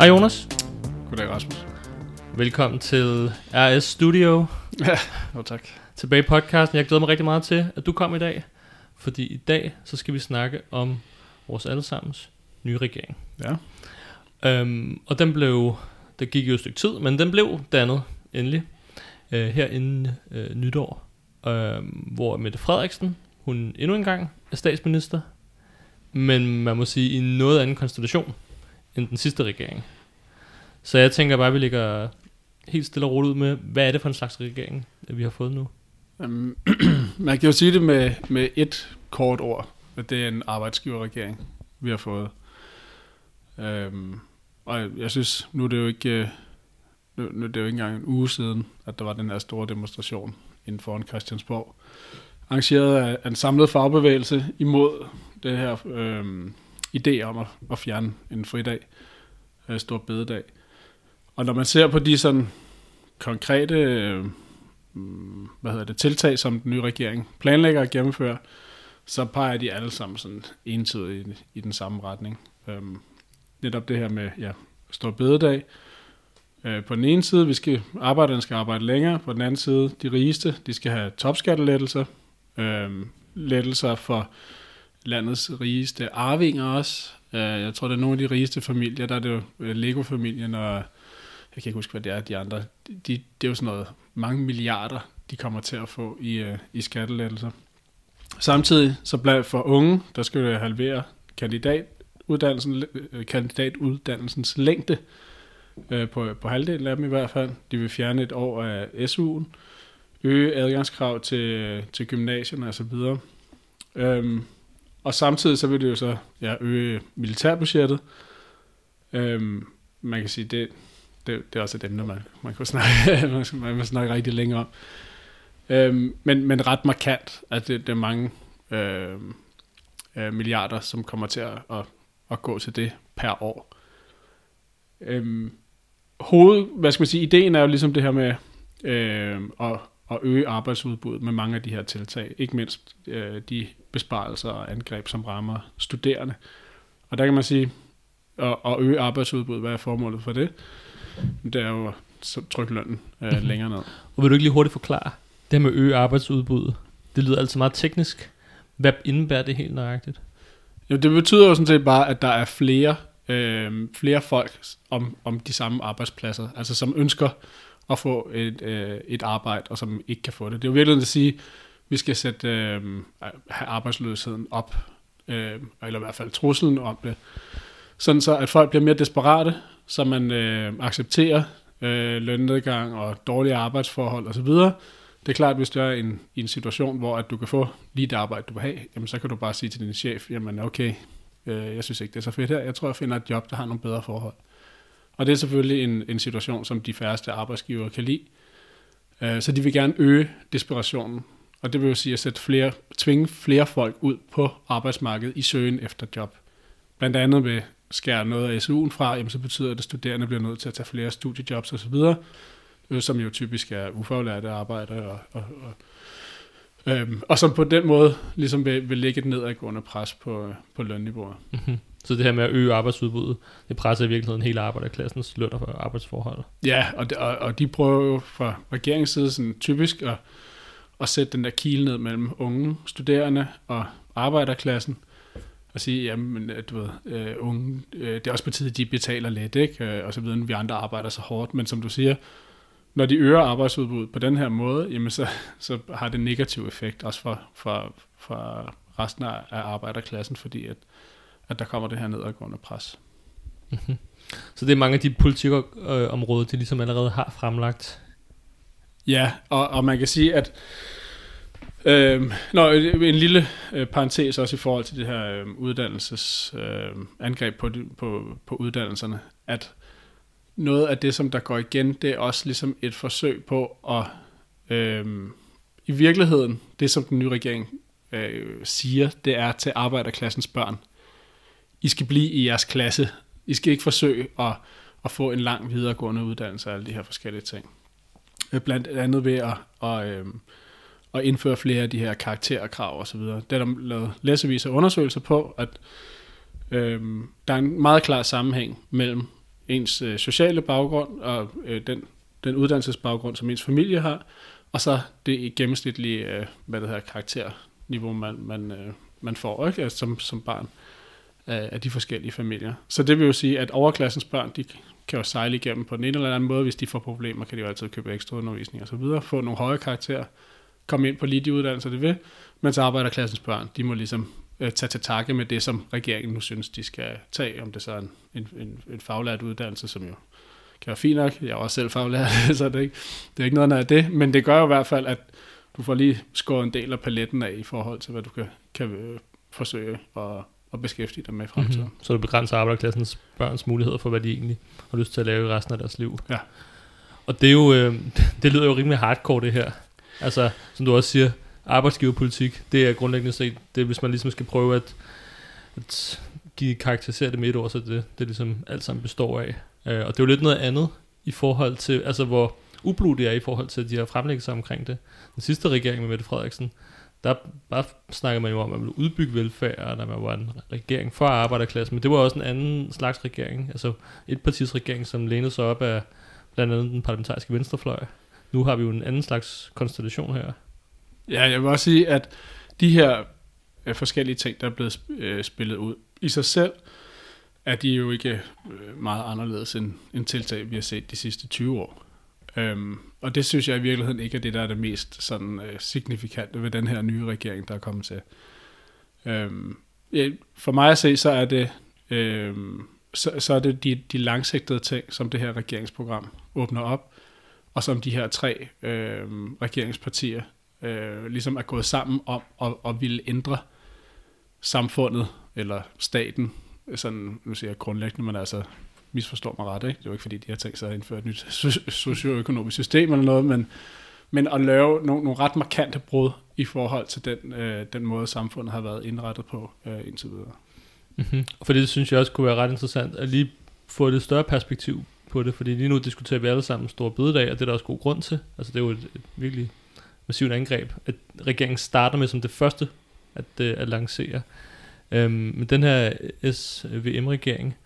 Hej Jonas. Goddag Rasmus. Velkommen til RS Studio. Ja, jo tak. Tilbage i podcasten. Jeg glæder mig rigtig meget til, at du kom i dag. Fordi i dag, så skal vi snakke om vores allesammens nye regering. Ja. Øhm, og den blev, det gik jo et stykke tid, men den blev dannet endelig øh, her inden øh, nytår. Øh, hvor Mette Frederiksen, hun endnu en gang er statsminister. Men man må sige i en noget anden konstellation end den sidste regering. Så jeg tænker bare, at vi ligger helt stille og roligt ud med, hvad er det for en slags regering, vi har fået nu? Um, man kan jo sige det med, med et kort ord, at det er en arbejdsgiverregering, vi har fået. Um, og jeg synes, nu er det jo ikke, øh, nu, nu er det jo ikke engang en uge siden, at der var den her store demonstration inden foran Christiansborg, arrangeret af, af en samlet fagbevægelse imod det her øhm, idé om at, at fjerne en fridag, øh, stor bededag. Og når man ser på de sådan konkrete øh, hvad hedder det, tiltag, som den nye regering planlægger at gennemføre, så peger de alle sammen sådan entydigt i, i den samme retning. Øhm, netop det her med ja, stor bededag. Øh, på den ene side, vi skal, arbejderne skal arbejde længere. På den anden side, de rigeste, de skal have topskattelettelser. Øhm, lettelser for landets rigeste arvinger også. Øh, jeg tror, det er nogle af de rigeste familier. Der er det jo øh, Lego-familien, og jeg kan ikke huske, hvad det er, de andre. De, det er jo sådan noget, mange milliarder, de kommer til at få i, øh, i skattelettelser. Samtidig, så blandt for unge, der skal det halvere kandidatuddannelsen, kandidatuddannelsens længde, på, på halvdelen af dem i hvert fald. De vil fjerne et år af SU'en, øge adgangskrav til, til gymnasierne osv. Øhm, og samtidig så vil det jo så ja, øge militærbudgettet. Øhm, man kan sige, det, det, det er også et emne, man, man kan snakke, man kan snakke rigtig længe om. Øhm, men, men ret markant, at det, det er mange øhm, øh, milliarder, som kommer til at, at, at gå til det per år. Øhm, hoved, hvad skal man sige, ideen er jo ligesom det her med øh, at at øge arbejdsudbuddet med mange af de her tiltag. Ikke mindst øh, de besparelser og angreb, som rammer studerende. Og der kan man sige, at, at øge arbejdsudbuddet, hvad er formålet for det? Det er jo at trykke lønnen øh, mm-hmm. længere ned. Og vil du ikke lige hurtigt forklare, det her med at øge arbejdsudbuddet, det lyder altså meget teknisk. Hvad indebærer det helt nøjagtigt? Jo, det betyder jo sådan set bare, at der er flere, øh, flere folk om, om de samme arbejdspladser, altså som ønsker at få et, øh, et arbejde, og som ikke kan få det. Det er jo virkelig at sige, at vi skal sætte øh, have arbejdsløsheden op, øh, eller i hvert fald truslen om det, sådan så at folk bliver mere desperate, så man øh, accepterer øh, lønnedgang og dårlige arbejdsforhold osv. Det er klart, at hvis du er i en, i en situation, hvor at du kan få lige det arbejde, du vil have, jamen, så kan du bare sige til din chef, jamen okay, øh, jeg synes ikke, det er så fedt her, jeg tror, jeg finder et job, der har nogle bedre forhold. Og det er selvfølgelig en, en situation, som de færreste arbejdsgivere kan lide. Øh, så de vil gerne øge desperationen. Og det vil jo sige at sætte flere, tvinge flere folk ud på arbejdsmarkedet i søgen efter job. Blandt andet ved skære noget af SU'en fra, jamen så betyder det, at studerende bliver nødt til at tage flere studiejobs osv., øh, som jo typisk er ufaglærte arbejdere, og, og, og, øhm, og som på den måde ligesom vil, vil lægge et nedadgående pres på, øh, på lønniveauet. Mm-hmm. Så det her med at øge arbejdsudbuddet, det presser i virkeligheden hele arbejderklassens løn og arbejdsforhold. Ja, og, de, og, og de prøver jo fra regeringens side sådan typisk at, at sætte den der kile ned mellem unge studerende og arbejderklassen, og sige, jamen, øh, du ved, øh, unge, øh, det er også på tide, at de betaler lidt, ikke? Øh, og så videre, vi andre arbejder så hårdt, men som du siger, når de øger arbejdsudbuddet på den her måde, jamen så, så har det negativ effekt også for, for, for resten af arbejderklassen, fordi at at der kommer det her nedadgående pres. Mm-hmm. Så det er mange af de politikområder, de ligesom allerede har fremlagt? Ja, og, og man kan sige, at Øh, nå, en lille øh, parentes også i forhold til det her øh, uddannelses øh, angreb på, på, på uddannelserne, at noget af det, som der går igen, det er også ligesom et forsøg på at øh, i virkeligheden, det som den nye regering øh, siger, det er til arbejderklassens børn, i skal blive i jeres klasse. I skal ikke forsøge at, at få en lang videregående uddannelse af alle de her forskellige ting. Øh, blandt andet ved at, at, øh, at indføre flere af de her karakterkrav osv. Det er der lavet læsevis af undersøgelser på, at øh, der er en meget klar sammenhæng mellem ens øh, sociale baggrund og øh, den, den uddannelsesbaggrund, som ens familie har, og så det gennemsnitlige, øh, hvad det hedder, karakterniveau, man, man, øh, man får ikke? Altså, som, som barn af, af de forskellige familier. Så det vil jo sige, at overklassens børn, de kan jo sejle igennem på den ene eller anden måde. Hvis de får problemer, kan de jo altid købe ekstra undervisning og så videre, få nogle høje karakterer, komme ind på lige de uddannelser, det vil. Men så arbejderklassens børn, de må ligesom øh, tage til takke med det, som regeringen nu synes, de skal tage, om det så er en, en, en, en faglært uddannelse, som jo kan være fint nok. Jeg er også selv faglært, så det er, ikke, det er ikke noget af det. Men det gør jo i hvert fald, at du får lige skåret en del af paletten af i forhold til, hvad du kan, kan øh, forsøge at, at beskæftige dig med i fremtiden. Mm-hmm. Så du begrænser arbejderklassens børns muligheder for, hvad de egentlig har lyst til at lave i resten af deres liv. Ja. Og det er jo, øh, det lyder jo rimelig hardcore det her. Altså, som du også siger, arbejdsgiverpolitik, det er grundlæggende set, det er, hvis man ligesom skal prøve at, at give karakterisere det med et ord, så det, det ligesom alt sammen består af. Øh, og det er jo lidt noget andet i forhold til, altså hvor ublu det er i forhold til, at de har fremlægget sig omkring det. Den sidste regering med Mette Frederiksen, der bare snakker man jo om, at man ville udbygge velfærd, når der var en regering for arbejderklassen, men det var også en anden slags regering, altså et partis regering, som lænede sig op af blandt andet den parlamentariske venstrefløj. Nu har vi jo en anden slags konstellation her. Ja, jeg vil også sige, at de her øh, forskellige ting, der er blevet øh, spillet ud i sig selv, er de jo ikke øh, meget anderledes end, end tiltag, vi har set de sidste 20 år. Øhm, og det synes jeg i virkeligheden ikke er det, der er det mest sådan, øh, signifikante ved den her nye regering, der er kommet til. Øhm, ja, for mig at se, så er det, øhm, så, så er det de, de langsigtede ting, som det her regeringsprogram åbner op, og som de her tre øhm, regeringspartier øh, ligesom er gået sammen om at, at ville ændre samfundet eller staten, sådan, nu siger jeg grundlæggende, men altså misforstår mig ret, ikke? Det er jo ikke fordi, de har tænkt sig at indføre et nyt socioøkonomisk system eller noget, men, men at lave nogle, nogle ret markante brud i forhold til den, øh, den måde, samfundet har været indrettet på øh, indtil videre. Mm-hmm. For det synes jeg også kunne være ret interessant, at lige få et større perspektiv på det, fordi lige nu diskuterer vi alle sammen store bededag, og det er der også god grund til. Altså det er jo et, et virkelig massivt angreb, at regeringen starter med som det første at, øh, at lancere. Øhm, men den her SVM-regering,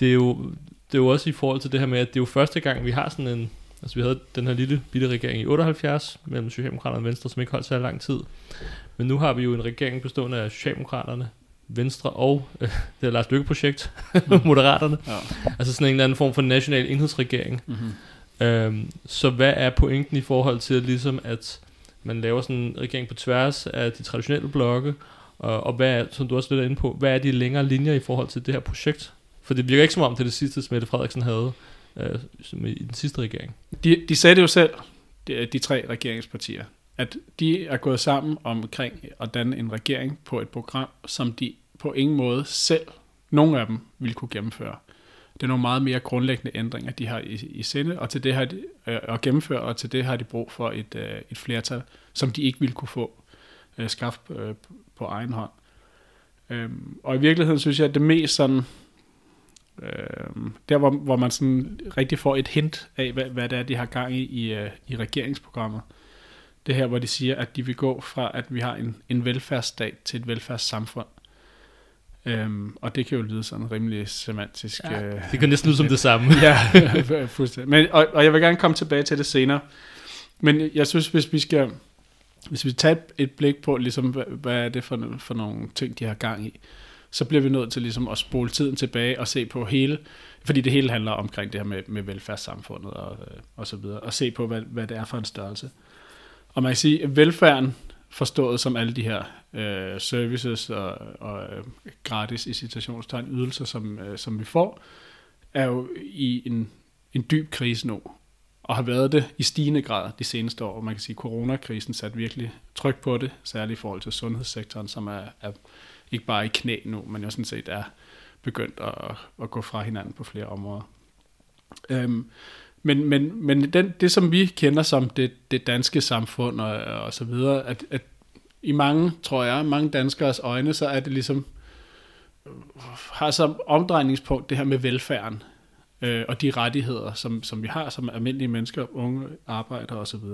det er, jo, det er jo også i forhold til det her med, at det er jo første gang, vi har sådan en, altså vi havde den her lille bitte regering i 78, mellem Socialdemokraterne og Venstre, som ikke holdt så lang tid. Men nu har vi jo en regering bestående af Socialdemokraterne, Venstre og øh, det er Lars Lykke-projekt, mm. Moderaterne. Ja. Altså sådan en eller anden form for national enhedsregering. Mm-hmm. Øhm, så hvad er pointen i forhold til ligesom at man laver sådan en regering på tværs af de traditionelle blokke, og, og hvad er, som du også lidt inde på, hvad er de længere linjer i forhold til det her projekt? For det virker ikke som om, det er det sidste, som Mette Frederiksen havde øh, som i den sidste regering. De, de sagde det jo selv, de, de tre regeringspartier, at de er gået sammen omkring at danne en regering på et program, som de på ingen måde selv, nogen af dem, vil kunne gennemføre. Det er nogle meget mere grundlæggende ændringer, de har i, i sinde, og til det har de, øh, at gennemføre, og til det har de brug for et, øh, et flertal, som de ikke vil kunne få øh, skaffet øh, på egen hånd. Øhm, og i virkeligheden synes jeg, at det mest sådan, øh, der hvor, hvor man sådan rigtig får et hint af, hvad, hvad det er, de har gang i i, øh, i regeringsprogrammet, det her, hvor de siger, at de vil gå fra, at vi har en, en velfærdsstat til et velfærdssamfund. Øhm, og det kan jo lyde sådan rimelig semantisk. Ja, øh, det kan næsten lyde som det samme. ja, fuldstændig. Men, og, og jeg vil gerne komme tilbage til det senere. Men jeg synes, hvis vi skal hvis vi tager et, blik på, ligesom, hvad, hvad er det for, for nogle ting, de har gang i, så bliver vi nødt til ligesom at spole tiden tilbage og se på hele, fordi det hele handler omkring det her med, med velfærdssamfundet og, øh, og så videre, og se på, hvad, hvad det er for en størrelse. Og man kan sige, at velfærden, forstået som alle de her øh, services og, og øh, gratis i citationstegn ydelser, som, øh, som vi får, er jo i en, en dyb krise nu og har været det i stigende grad de seneste år. Man kan sige, at coronakrisen satte virkelig tryk på det, særligt i forhold til sundhedssektoren, som er, er ikke bare i knæ nu, men jo sådan set er begyndt at, at gå fra hinanden på flere områder. Øhm, men men, men den, det, som vi kender som det, det danske samfund og, og så videre, at, at i mange, tror jeg, mange danskers øjne, så er det ligesom, har så omdrejningspunkt det her med velfærden øh, og de rettigheder, som, som vi har som almindelige mennesker, unge arbejdere osv.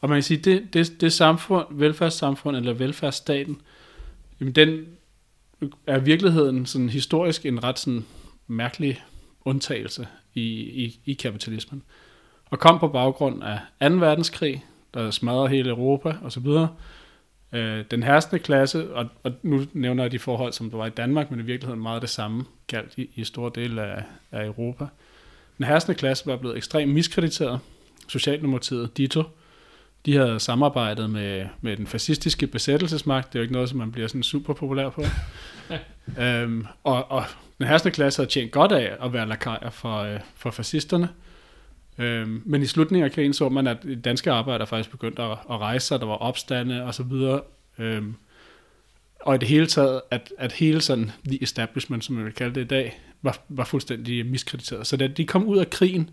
Og man kan sige, det, det, det samfund, velfærdssamfund eller velfærdsstaten, jamen den er i virkeligheden sådan historisk en ret sådan mærkelig undtagelse i, i, i kapitalismen. Og kom på baggrund af 2. verdenskrig, der smadrede hele Europa osv., øh, den herskende klasse, og, og nu nævner jeg de forhold, som der var i Danmark, men i virkeligheden meget det samme galt i, i store dele af, af Europa. Den herskende klasse var blevet ekstremt miskrediteret. Socialdemokratiet, Dito, de havde samarbejdet med, med den fascistiske besættelsesmagt. Det er jo ikke noget, som man bliver sådan super populær på. øhm, og, og den herskende klasse havde tjent godt af at være lakajer for, øh, for fascisterne. Øhm, men i slutningen af krigen så man, at danske arbejdere faktisk begyndte at, at rejse sig, der var opstande og så videre. Øhm, og i det hele taget, at, at hele sådan the establishment, som man vil kalde det i dag, var, var fuldstændig miskrediteret. Så da de kom ud af krigen,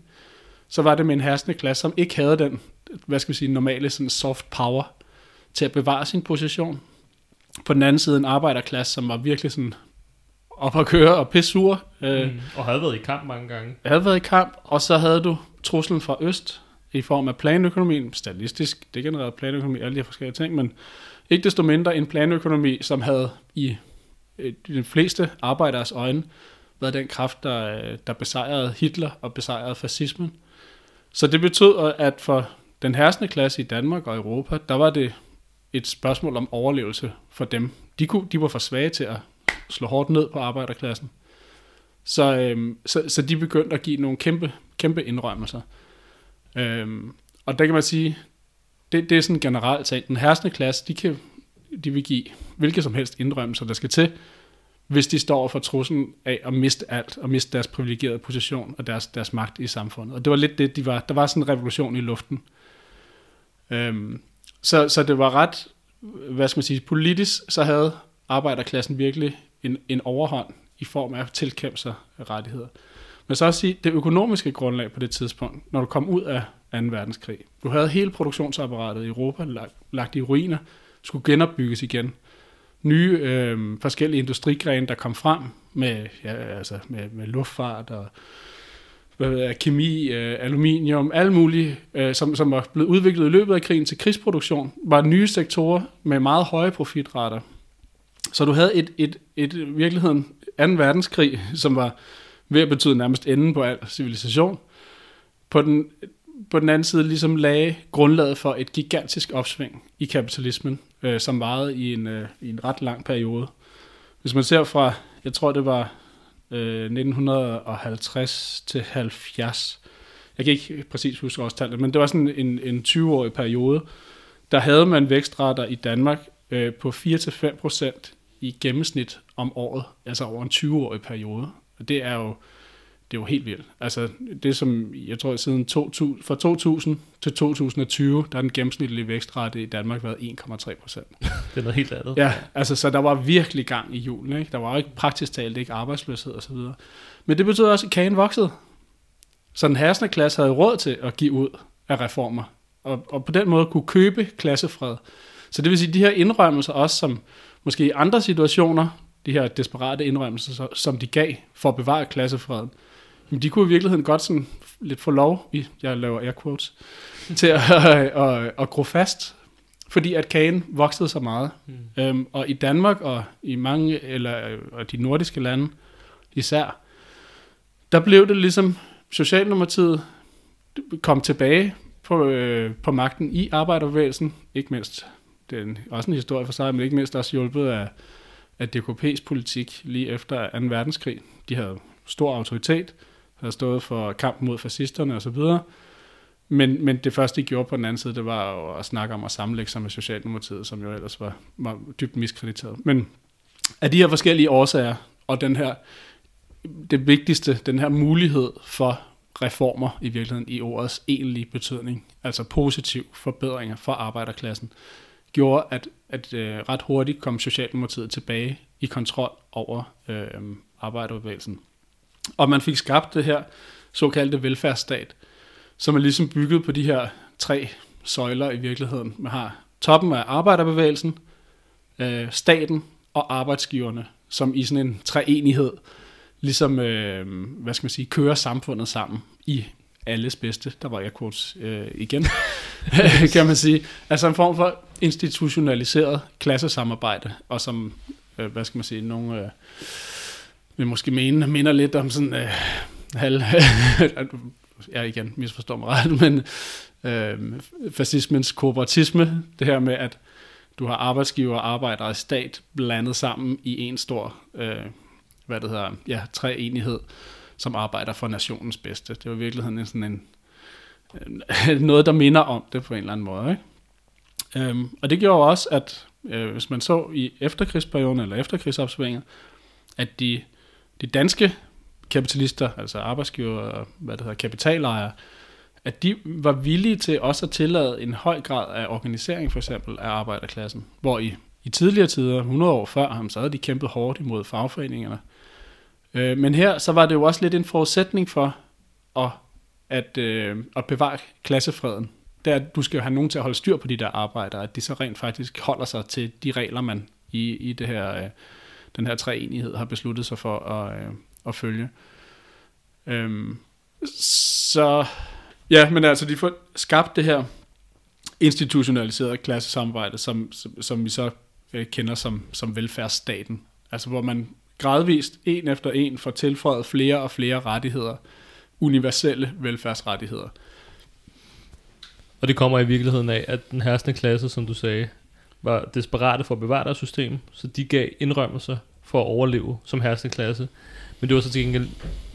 så var det med en herskende klasse, som ikke havde den, hvad skal vi sige, normale sådan soft power til at bevare sin position. På den anden side en arbejderklasse, som var virkelig sådan op at køre og pissur. Øh, mm, og havde været i kamp mange gange. Havde været i kamp, og så havde du truslen fra øst i form af planøkonomien, statistisk degenereret planøkonomi, alle de her forskellige ting, men ikke desto mindre en planøkonomi, som havde i de fleste arbejderes øjne været den kraft, der, der besejrede Hitler og besejrede fascismen. Så det betød, at for den herskende klasse i Danmark og Europa, der var det et spørgsmål om overlevelse for dem. De, kunne, de var for svage til at slå hårdt ned på arbejderklassen. Så, øhm, så, så de begyndte at give nogle kæmpe, kæmpe indrømmelser. Øhm, og der kan man sige, det, det er sådan generelt ting. Den herskende klasse, de, kan, de vil give hvilke som helst indrømmelser, der skal til, hvis de står for truslen af at miste alt, og miste deres privilegerede position og deres, deres magt i samfundet. Og det var lidt det, de var. Der var sådan en revolution i luften. Øhm, så, så det var ret, hvad skal man sige, politisk, så havde arbejderklassen virkelig en, en overhånd i form af at tilkæmpe sig rettigheder. Men så også sige, det økonomiske grundlag på det tidspunkt, når du kom ud af 2. verdenskrig. Du havde hele produktionsapparatet i Europa lagt, lagt i ruiner, skulle genopbygges igen. Nye øh, forskellige industrigrene, der kom frem med, ja, altså med, med luftfart og hvad ved jeg, kemi, øh, aluminium, alle mulige, øh, som, som var blevet udviklet i løbet af krigen til krigsproduktion, var nye sektorer med meget høje profitrater. Så du havde et, et, et, et virkeligheden 2. verdenskrig, som var ved at betyde nærmest enden på al civilisation. På den, på den anden side ligesom lagde grundlaget for et gigantisk opsving i kapitalismen, øh, som varede i en, øh, i en ret lang periode. Hvis man ser fra, jeg tror det var øh, 1950 til 70, jeg kan ikke præcis huske årstallet, men det var sådan en, en 20-årig periode, der havde man vækstrater i Danmark øh, på 4-5% i gennemsnit om året, altså over en 20-årig periode. Og det er jo, det er jo helt vildt. Altså det som, jeg tror siden 2000, fra 2000 til 2020, der er den gennemsnitlige vækstrate i Danmark været 1,3 procent. det er noget helt andet. Ja, altså så der var virkelig gang i julen. Ikke? Der var ikke praktisk talt ikke arbejdsløshed og så videre. Men det betød også, at kagen voksede. Så den herskende klasse havde råd til at give ud af reformer. Og, og på den måde kunne købe klassefred. Så det vil sige, at de her indrømmelser også, som måske i andre situationer de her desperate indrømmelser, som de gav for at bevare klassefreden, men de kunne i virkeligheden godt sådan lidt få lov, jeg laver air quotes, til at, at, at, at gro fast, fordi at kagen voksede så meget. Mm. Øhm, og i Danmark og i mange, eller og de nordiske lande især, der blev det ligesom Socialdemokratiet kom tilbage på, øh, på magten i arbejderbevægelsen, ikke mindst, det er også en historie for sig, men ikke mindst også hjulpet af af DKP's politik lige efter 2. verdenskrig. De havde stor autoritet, havde stået for kampen mod fascisterne osv., men, men det første, de gjorde på den anden side, det var jo at snakke om at sammenlægge sig med Socialdemokratiet, som jo ellers var, var dybt miskrediteret. Men af de her forskellige årsager, og den her, det vigtigste, den her mulighed for reformer i virkeligheden i ordets egentlige betydning, altså positiv forbedringer for arbejderklassen, gjorde, at, at øh, ret hurtigt kom Socialdemokratiet tilbage i kontrol over øh, arbejderbevægelsen. Og man fik skabt det her såkaldte velfærdsstat, som er ligesom bygget på de her tre søjler i virkeligheden. Man har toppen af arbejderbevægelsen, øh, staten og arbejdsgiverne, som i sådan en treenighed ligesom, øh, hvad skal man sige, kører samfundet sammen i alles bedste, der var jeg quotes øh, igen, kan man sige. Altså en form for institutionaliseret klassesamarbejde, og som, øh, hvad skal man sige, nogle øh, vil måske mene, minder lidt om sådan, øh, halv, ja igen, misforstår mig ret, men øh, fascismens kooperatisme, det her med, at du har arbejdsgiver, arbejder og stat blandet sammen i en stor, øh, hvad det hedder, ja, enighed, som arbejder for nationens bedste. Det var i virkeligheden sådan en, øh, noget, der minder om det på en eller anden måde. Ikke? Øhm, og det gjorde også, at øh, hvis man så i efterkrigsperioden eller efterkrigsopsvinget, at de, de danske kapitalister, altså arbejdsgiver og hvad det hedder, kapitalejere, at de var villige til også at tillade en høj grad af organisering, for eksempel af arbejderklassen, hvor i, i tidligere tider, 100 år før ham, så havde de kæmpet hårdt imod fagforeningerne. Øh, men her, så var det jo også lidt en forudsætning for at, at, øh, at bevare klassefreden. Det er, at du skal have nogen til at holde styr på de der arbejdere, at de så rent faktisk holder sig til de regler, man i, i det her, øh, den her treenighed har besluttet sig for at, øh, at følge. Øhm, så Ja, men altså, de får skabt det her institutionaliserede klassesamarbejde, som, som, som vi så øh, kender som, som velfærdsstaten. Altså, hvor man gradvist, en efter en, får tilføjet flere og flere rettigheder, universelle velfærdsrettigheder. Og det kommer i virkeligheden af, at den herskende klasse, som du sagde, var desperate for at bevare deres system, så de gav indrømmelser for at overleve som klasse. Men det var så til gengæld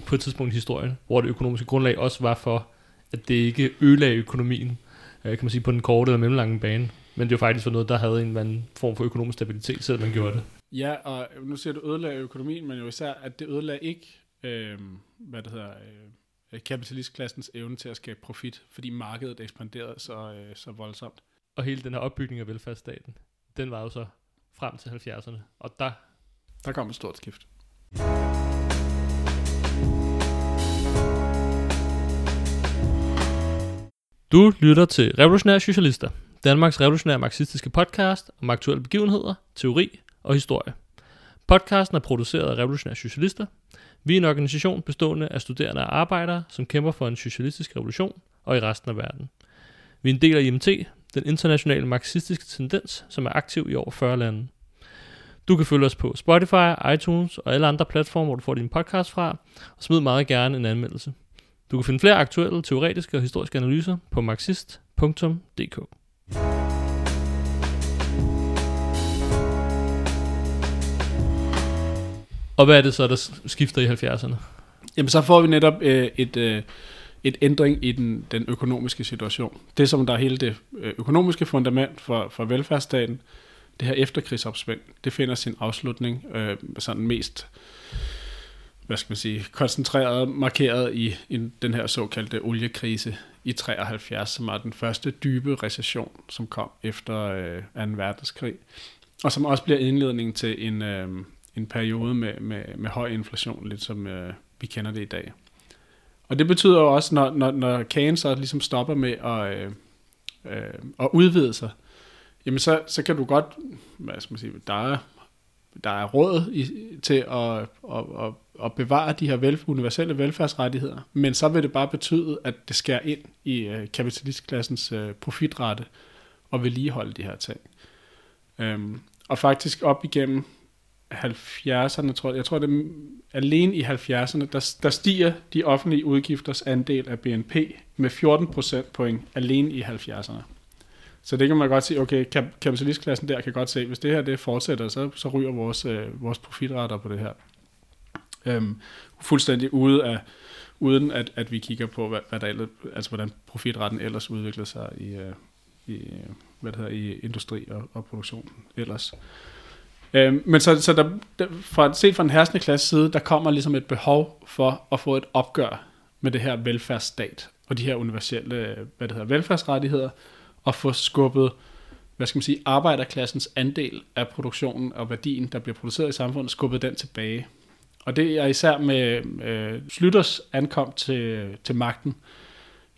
på et tidspunkt i historien, hvor det økonomiske grundlag også var for at det ikke ødelagde økonomien, øh, kan man sige, på den korte eller mellemlange bane. Men det var faktisk for noget, der havde en eller anden form for økonomisk stabilitet, selvom man gjorde det. Ja, og nu siger du ødelagde økonomien, men jo især, at det ødelagde ikke, øh, hvad det hedder, øh, kapitalistklassens evne til at skabe profit, fordi markedet ekspanderede så, øh, så voldsomt. Og hele den her opbygning af velfærdsstaten, den var jo så frem til 70'erne, og der... Der kom et stort skift. Du lytter til Revolutionære Socialister, Danmarks revolutionære marxistiske podcast om aktuelle begivenheder, teori og historie. Podcasten er produceret af Revolutionære Socialister. Vi er en organisation bestående af studerende og arbejdere, som kæmper for en socialistisk revolution og i resten af verden. Vi er en del af IMT, den internationale marxistiske tendens, som er aktiv i over 40 lande. Du kan følge os på Spotify, iTunes og alle andre platforme, hvor du får din podcast fra, og smid meget gerne en anmeldelse. Du kan finde flere aktuelle, teoretiske og historiske analyser på marxist.dk. Og hvad er det så, der skifter i 70'erne? Jamen så får vi netop øh, et, øh, et ændring i den, den økonomiske situation. Det som der er hele det øh, økonomiske fundament for, for velfærdsstaten, det her efterkrigsopsving, det finder sin afslutning øh, sådan mest hvad skal man sige, koncentreret, markeret i, i den her såkaldte oliekrise i 73, som var den første dybe recession, som kom efter øh, 2. verdenskrig, og som også bliver indledning til en, øh, en periode med, med, med høj inflation, lidt som øh, vi kender det i dag. Og det betyder jo også, når, når, når kagen så ligesom stopper med at, øh, øh, at udvide sig, jamen så, så kan du godt, hvad skal man sige, der er der er råd i, til at, at, at, at bevare de her vel, universelle velfærdsrettigheder, men så vil det bare betyde, at det skærer ind i uh, kapitalistklassens uh, profitrate og vedligeholde de her ting. Um, og faktisk op igennem 70'erne, tror jeg, jeg tror det er alene i 70'erne, der, der stiger de offentlige udgifters andel af BNP med 14 procentpoint alene i 70'erne. Så det kan man godt sige, okay, kapitalistklassen der kan godt se, hvis det her det fortsætter, så, så ryger vores, øh, vores profitretter på det her. Øhm, fuldstændig ude af, uden at, at vi kigger på, hvad, hvad der ellers, altså hvordan profitretten ellers udvikler sig i, øh, i, hvad det hedder, i industri og, og produktion ellers. Øhm, men så, så der, der, fra, set fra en herskende klasse side, der kommer ligesom et behov for at få et opgør med det her velfærdsstat og de her universelle øh, hvad det hedder, velfærdsrettigheder, at få skubbet hvad skal man sige, arbejderklassens andel af produktionen og værdien, der bliver produceret i samfundet, skubbet den tilbage. Og det er især med øh, Slytters ankom til, til magten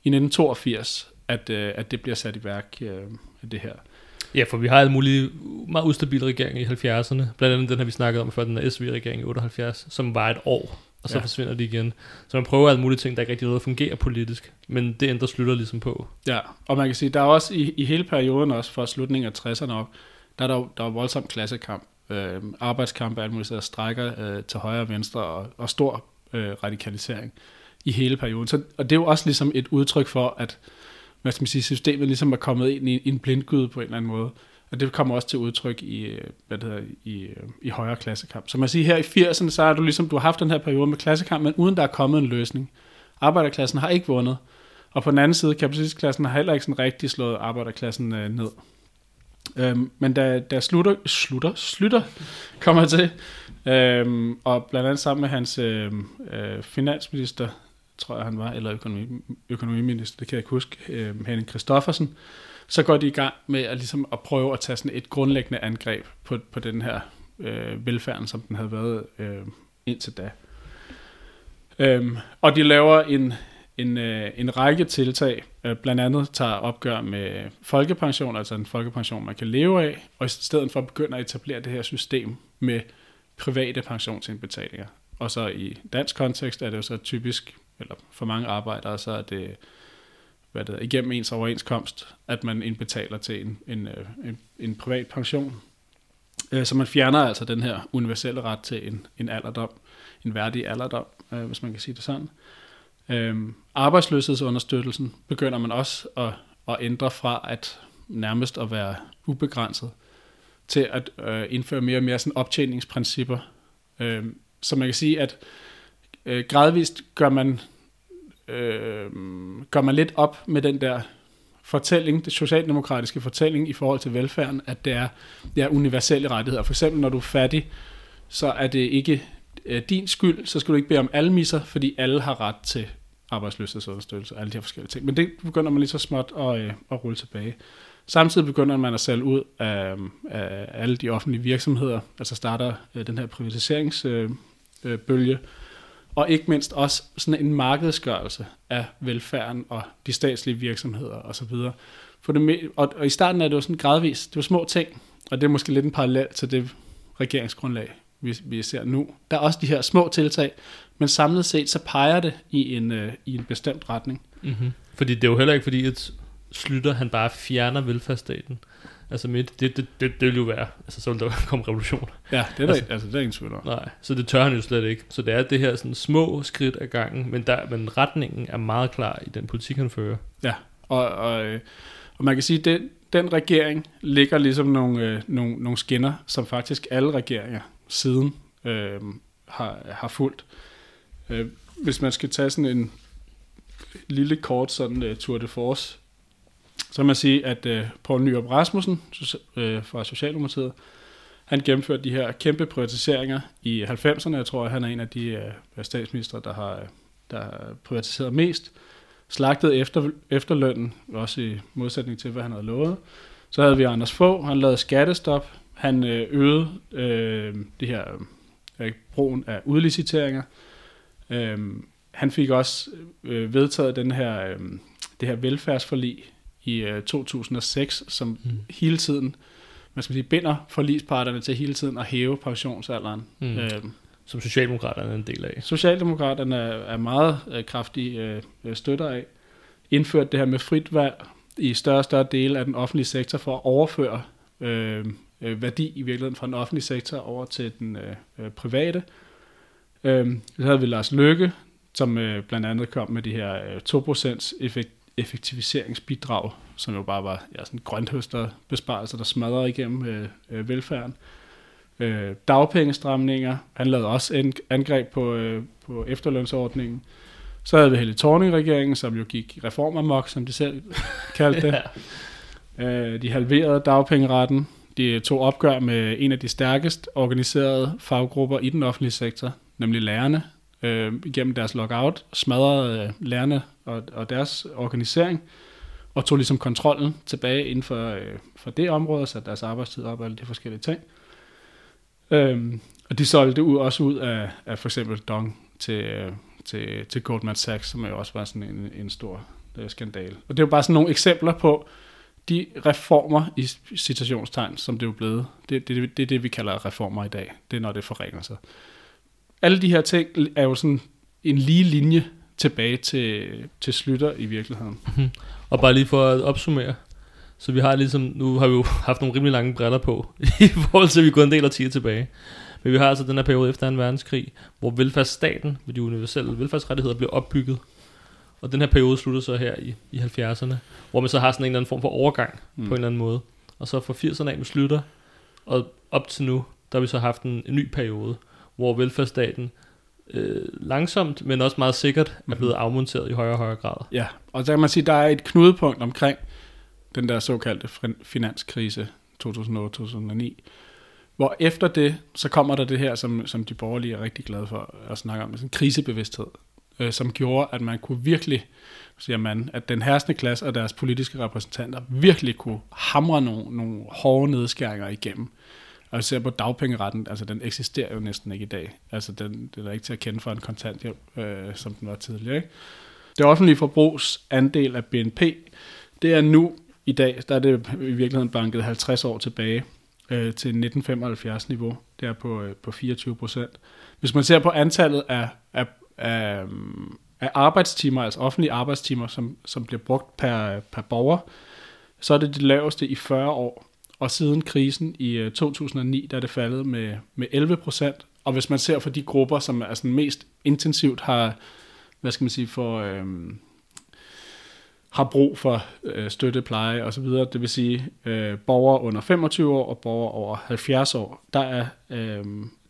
i 1982, at, øh, at det bliver sat i værk, øh, det her. Ja, for vi har alle mulige meget ustabile regeringer i 70'erne. Blandt andet den her, vi snakkede om før, den der SV-regering i 78, som var et år og så ja. forsvinder de igen. Så man prøver alle mulige ting, der ikke rigtig noget fungerer politisk, men det ændrer slutter ligesom på. Ja, og man kan sige, der er også i, i hele perioden, også fra slutningen af 60'erne op, der er der, der er voldsom klassekamp, øh, arbejdskamp, alt muligt, der strækker øh, til højre og venstre, og, og stor øh, radikalisering. i hele perioden. Så, og det er jo også ligesom et udtryk for, at hvad skal man sige, systemet ligesom er kommet ind i, i en blindgyde på en eller anden måde. Og det kommer også til udtryk i, øh, hvad det hedder, i, øh, i højere klassekamp. Så man siger, her i 80'erne, så har du ligesom, du har haft den her periode med klassekamp, men uden der er kommet en løsning. Arbejderklassen har ikke vundet. Og på den anden side, kapitalistklassen har heller ikke sådan rigtig slået arbejderklassen øh, ned. Øhm, men da, da slutter, slutter, slutter kommer til, øhm, og blandt andet sammen med hans øh, øh, finansminister, tror jeg han var, eller økonomi, økonomiminister, det kan jeg ikke huske, øh, Henning Christoffersen, så går de i gang med at, ligesom at prøve at tage sådan et grundlæggende angreb på, på den her øh, velfærden, som den havde været øh, indtil da. Øhm, og de laver en, en, øh, en række tiltag, øh, blandt andet tager opgør med folkepension, altså en folkepension, man kan leve af, og i stedet for begynder at etablere det her system med private pensionsindbetalinger. Og så i dansk kontekst er det jo så typisk, eller for mange arbejdere, så er det hvad det er, igennem ens overenskomst, at man indbetaler til en, en, øh, en, en privat pension. Øh, så man fjerner altså den her universelle ret til en, en alderdom, en værdig alderdom, øh, hvis man kan sige det sådan. Øhm, arbejdsløshedsunderstøttelsen begynder man også at, at ændre fra at nærmest at være ubegrænset til at øh, indføre mere og mere sådan optjeningsprincipper. Øhm, så man kan sige, at øh, gradvist gør man, øh, gør man lidt op med den der fortælling, det socialdemokratiske fortælling i forhold til velfærden, at det er, det er universelle rettigheder. For eksempel, når du er fattig, så er det ikke øh, din skyld, så skal du ikke bede om almisser, fordi alle har ret til arbejdsløshedsunderstøttelse og alle de her forskellige ting. Men det begynder man lige så småt at, øh, at rulle tilbage. Samtidig begynder man at sælge ud af, af alle de offentlige virksomheder, altså starter øh, den her privatiseringsbølge, øh, bølge, og ikke mindst også sådan en markedsgørelse af velfærden og de statslige virksomheder osv. For det, og, og i starten er det jo sådan gradvist, det var små ting, og det er måske lidt en parallel til det regeringsgrundlag, vi, vi ser nu. Der er også de her små tiltag, men samlet set så peger det i en, øh, i en bestemt retning. Mm-hmm. Fordi det er jo heller ikke fordi, at Slytter han bare fjerner velfærdsstaten. Altså midt, det, det, det, det vil jo være, altså så vil der komme revolution. Ja, det er der, altså, altså, det er ingen tvivl om. Nej, så det tør han jo slet ikke. Så det er det her sådan små skridt af gangen, men, der, men retningen er meget klar i den politik, han fører. Ja, og, og, øh, og man kan sige, at den, den regering ligger ligesom nogle, øh, nogle, nogle skinner, som faktisk alle regeringer siden øh, har, har fulgt. Øh, hvis man skal tage sådan en lille kort sådan uh, tour de force, så kan man sige, at øh, Poul Nyrup Rasmussen øh, fra Socialdemokratiet, han gennemførte de her kæmpe privatiseringer i 90'erne. Jeg tror, at han er en af de øh, statsminister, der har, der har privatiseret mest. Slagtet efter, efterlønnen, også i modsætning til, hvad han havde lovet. Så havde vi Anders Fogh, han lavede skattestop. Han øh, øgede øh, det her øh, brugen af udliciteringer. Øh, han fik også øh, vedtaget den her, øh, det her velfærdsforlig i øh, 2006, som mm. hele tiden man skal sige, binder forlisparterne til hele tiden at hæve pensionsalderen. Mm. Øhm, som Socialdemokraterne er en del af. Socialdemokraterne er, er meget øh, kraftige øh, støtter af. Indført det her med frit valg i større og større dele af den offentlige sektor for at overføre øh, øh, værdi i virkeligheden fra den offentlige sektor over til den øh, øh private. Øh, så havde vi Lars Løkke, som øh, blandt andet kom med de her øh, 2% effekt, effektiviseringsbidrag, som jo bare var ja, sådan grønthøsterbesparelser, der smadrede igennem øh, øh, velfærden. Øh, dagpengestramninger, han lavede også en angreb på, øh, på efterlønsordningen. Så havde vi Helle Thorning-regeringen, som jo gik reformamok, som de selv kaldte det. ja. øh, de halverede dagpengeretten. De tog opgør med en af de stærkest organiserede faggrupper i den offentlige sektor, nemlig lærerne, øh, igennem deres lockout, smadrede øh, lærerne og, og deres organisering, og tog ligesom kontrollen tilbage inden for, øh, for det område, satte deres arbejdstid op og alle de forskellige ting. Øhm, og de solgte ud, også ud af, af for eksempel Dong til, øh, til, til Goldman Sachs, som jo også var sådan en, en stor øh, skandale. Og det er jo bare sådan nogle eksempler på, de reformer i citationstegn, som det er blevet, det, det, det er det, vi kalder reformer i dag. Det er, når det forringer sig alle de her ting er jo sådan en lige linje tilbage til, til Slytter i virkeligheden. Mm-hmm. Og bare lige for at opsummere, så vi har ligesom, nu har vi jo haft nogle rimelig lange briller på, i forhold til, at vi går en del af tid tilbage. Men vi har altså den her periode efter 2. verdenskrig, hvor velfærdsstaten med de universelle velfærdsrettigheder blev opbygget. Og den her periode slutter så her i, i 70'erne, hvor man så har sådan en eller anden form for overgang mm. på en eller anden måde. Og så fra 80'erne af med slutter, og op til nu, der har vi så haft en, en ny periode, hvor velfærdsstaten øh, langsomt, men også meget sikkert er blevet afmonteret i højere og højere grad. Ja, og så kan man sige, at der er et knudepunkt omkring den der såkaldte finanskrise 2008-2009, hvor efter det, så kommer der det her, som, som de borgerlige er rigtig glade for at snakke om, sådan en krisebevidsthed, øh, som gjorde, at man kunne virkelig, siger man, at den herskende klasse og deres politiske repræsentanter virkelig kunne hamre nogle, nogle hårde nedskæringer igennem. Og ser på dagpengeretten, altså den eksisterer jo næsten ikke i dag. Altså den, den er ikke til at kende for en kontanthjælp, øh, som den var tidligere. Ikke? Det offentlige forbrugs andel af BNP, det er nu i dag, der er det i virkeligheden banket 50 år tilbage øh, til 1975 niveau. Det er på, øh, på 24 procent. Hvis man ser på antallet af, af, af, af arbejdstimer, altså offentlige arbejdstimer, som, som bliver brugt per, per borger, så er det det laveste i 40 år. Og siden krisen i øh, 2009, der er det faldet med, med 11 procent. Og hvis man ser for de grupper, som er sådan mest intensivt har, hvad skal man sige, for, øhm, har brug for øh, støtte, pleje osv., det vil sige øh, borgere under 25 år og borgere over 70 år, der er øh,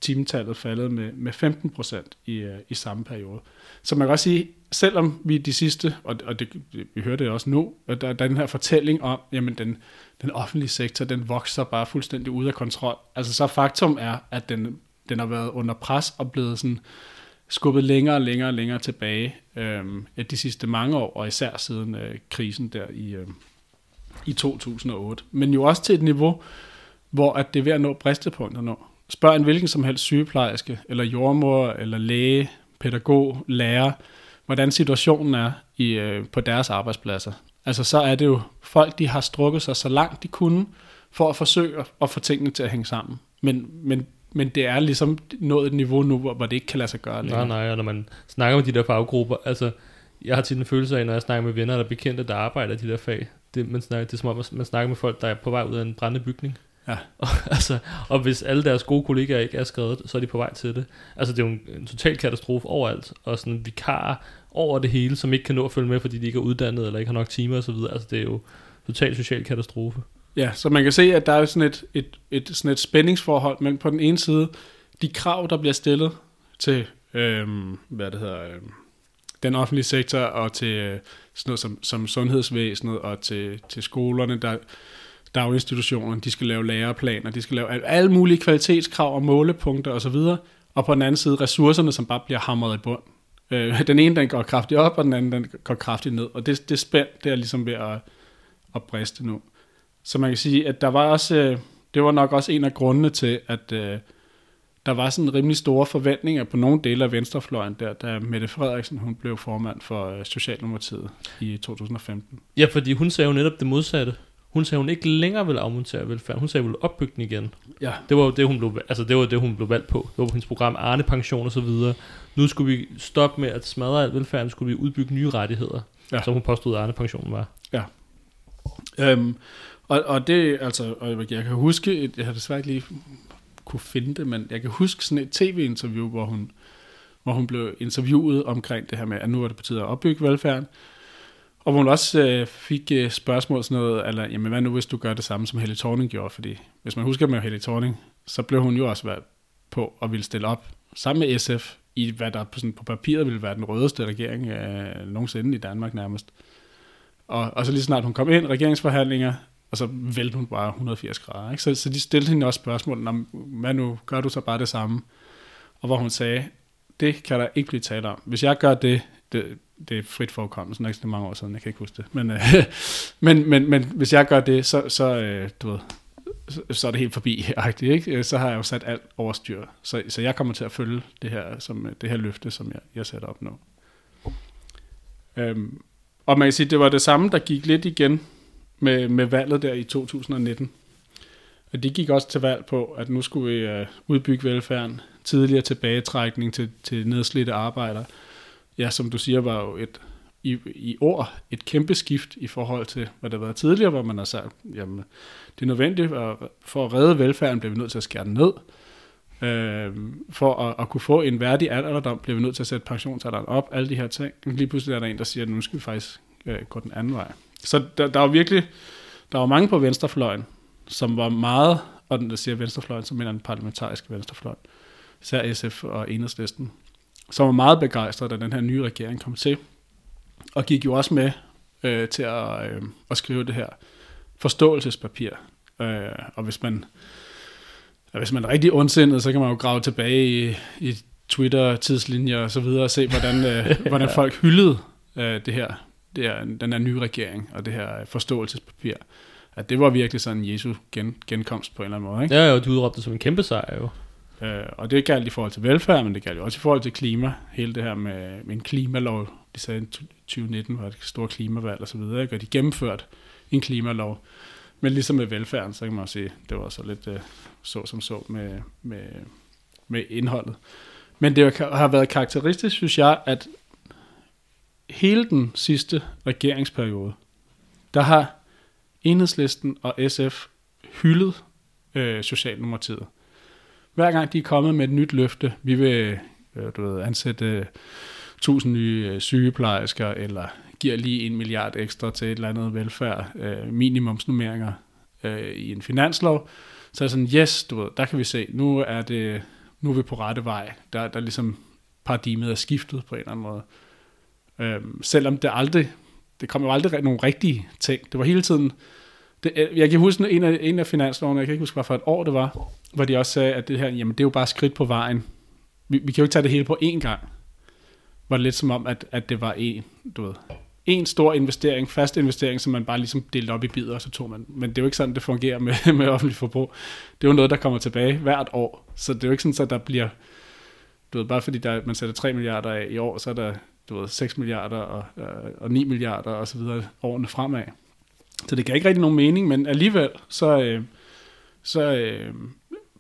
timetallet faldet med, med 15 procent i, øh, i samme periode. Så man kan også sige, selvom vi de sidste, og, og det, vi hører det også nu, at der, der er den her fortælling om, jamen den, den offentlige sektor, den vokser bare fuldstændig ud af kontrol. Altså så faktum er, at den, den har været under pres og blevet sådan skubbet længere og længere og længere tilbage øh, de sidste mange år, og især siden øh, krisen der i, øh, i 2008. Men jo også til et niveau, hvor at det er ved at nå bristepunkter nu. Spørg en hvilken som helst sygeplejerske, eller jordmor, eller læge, pædagog, lærer, hvordan situationen er i, øh, på deres arbejdspladser. Altså så er det jo folk, de har strukket sig så langt de kunne, for at forsøge at få tingene til at hænge sammen. Men, men men det er ligesom nået et niveau nu, hvor, det ikke kan lade sig gøre længere. Nej, nej, og når man snakker med de der faggrupper, altså, jeg har tit en følelse af, når jeg snakker med venner eller bekendte, der arbejder i de der fag, det, man snakker, det er som om, man snakker med folk, der er på vej ud af en brændende bygning. Ja. Og, altså, og hvis alle deres gode kollegaer ikke er skrevet, så er de på vej til det. Altså det er jo en, en total katastrofe overalt, og sådan vikarer over det hele, som ikke kan nå at følge med, fordi de ikke er uddannet, eller ikke har nok timer osv. Altså det er jo total social katastrofe. Ja, så man kan se, at der er sådan et, et, et, sådan et spændingsforhold mellem på den ene side de krav, der bliver stillet til, øhm, hvad det hedder, øhm, den offentlige sektor og til øh, sådan noget som, som sundhedsvæsenet og til, til skolerne, der daginstitutionerne, de skal lave læreplaner, de skal lave alle mulige kvalitetskrav og målepunkter osv., og på den anden side ressourcerne, som bare bliver hamret i bund. Øh, den ene, den går kraftigt op, og den anden, den går kraftigt ned, og det, det spænd, det er ligesom ved at, at briste nu. Så man kan sige, at der var også, øh, det var nok også en af grundene til, at øh, der var sådan rimelig store forventninger på nogle dele af venstrefløjen, der, da Mette Frederiksen hun blev formand for øh, Socialdemokratiet i 2015. Ja, fordi hun sagde jo netop det modsatte. Hun sagde, hun ikke længere ville afmontere velfærd. Hun sagde, hun ville opbygge den igen. Ja. Det var jo det, hun blev, altså det var det, hun blev valgt på. Det var på hendes program Arne Pension og så videre. Nu skulle vi stoppe med at smadre alt velfærd, nu skulle vi udbygge nye rettigheder, ja. som hun påstod, at Arne Pensionen var. Ja. Øhm, og, og det, altså, og jeg kan huske, jeg har desværre ikke lige kunne finde det, men jeg kan huske sådan et tv-interview, hvor hun, hvor hun blev interviewet omkring det her med, at nu er det på tide at opbygge velfærden. Og hvor hun også øh, fik øh, spørgsmål sådan noget, eller jamen hvad nu hvis du gør det samme som Helle Thorning gjorde, fordi hvis man husker med Helle Thorning, så blev hun jo også været på og ville stille op sammen med SF i hvad der på, sådan, på papiret ville være den rødeste regering øh, nogensinde i Danmark nærmest. Og, og så lige snart hun kom ind, regeringsforhandlinger, og så vælte hun bare 180 grader. Ikke? Så, så de stillede hende også spørgsmål, hvad nu, gør du så bare det samme? Og hvor hun sagde, det kan der ikke blive talt om. Hvis jeg gør det, det, det er frit forekommet, sådan ikke mange år siden, jeg kan ikke huske det. Men, øh, men, men, men hvis jeg gør det, så, så øh, du ved, så, så er det helt forbi ikke? Øh, så har jeg jo sat alt over styr. Så, så jeg kommer til at følge det her, som, øh, det her løfte, som jeg, jeg sætter op nu. Øhm, og man kan sige, det var det samme, der gik lidt igen med, med valget der i 2019. Og de gik også til valg på, at nu skulle vi øh, udbygge velfærden, tidligere tilbagetrækning til, til nedslidte arbejdere. Ja, som du siger, var jo et, i, i ord et kæmpe skift i forhold til, hvad der var tidligere, hvor man har sagt, jamen, det er nødvendigt, at for at redde velfærden bliver vi nødt til at skære den ned. Øh, for at, at kunne få en værdig alderdom, bliver vi nødt til at sætte pensionsalderen op, alle de her ting. Lige pludselig er der en, der siger, at nu skal vi faktisk øh, gå den anden vej. Så der, der var virkelig, der var mange på venstrefløjen, som var meget, og den der siger venstrefløjen, som mener den parlamentariske venstrefløj, især SF og Enhedslisten, som var meget begejstret, da den her nye regering kom til, og gik jo også med øh, til at, øh, at skrive det her forståelsespapir. Øh, og hvis man, og hvis man er rigtig ondsindet, så kan man jo grave tilbage i, i Twitter-tidslinjer og så videre, og se, hvordan, øh, hvordan folk hyldede øh, det her, det her, den her nye regering, og det her forståelsespapir. At det var virkelig sådan Jesu gen, genkomst på en eller anden måde. Ikke? Ja, og du udråbte det som en kæmpe sejr jo. Øh, og det galt i forhold til velfærd, men det galt jo også i forhold til klima. Hele det her med, med en klimalov, de sagde i 2019 var det store klimavalg og så videre, ikke? og de gennemført en klimalov. Men ligesom med velfærden, så kan man også sige, det var så lidt øh, så som så med, med, med indholdet. Men det har været karakteristisk, synes jeg, at hele den sidste regeringsperiode, der har Enhedslisten og SF hyldet øh, Socialdemokratiet. Hver gang de er kommet med et nyt løfte, vi vil øh, du ved, ansætte øh, 1000 nye øh, sygeplejersker, eller giver lige en milliard ekstra til et eller andet velfærd, øh, minimumsnummeringer øh, i en finanslov, så er sådan, yes, du ved, der kan vi se, nu er, det, nu er vi på rette vej. Der, der er ligesom paradigmet er skiftet på en eller anden måde. Øhm, selvom det aldrig, det kom jo aldrig nogen rigtige ting. Det var hele tiden, det, øh, jeg kan huske en af, en af finanslovene, jeg kan ikke huske, hvad for et år det var, hvor de også sagde, at det her, jamen det er jo bare skridt på vejen. Vi, vi kan jo ikke tage det hele på én gang. Var det lidt som om, at, at det var en, du ved, en stor investering, fast investering, som man bare ligesom delte op i bidder, og så tog man. Men det er jo ikke sådan, det fungerer med, med offentlig forbrug. Det er jo noget, der kommer tilbage hvert år. Så det er jo ikke sådan, at der bliver, du ved, bare fordi der, man sætter 3 milliarder af i år, så er der, du ved, 6 milliarder og, øh, og 9 milliarder og så videre årene fremad. Så det gav ikke rigtig nogen mening, men alligevel, så, øh, så øh,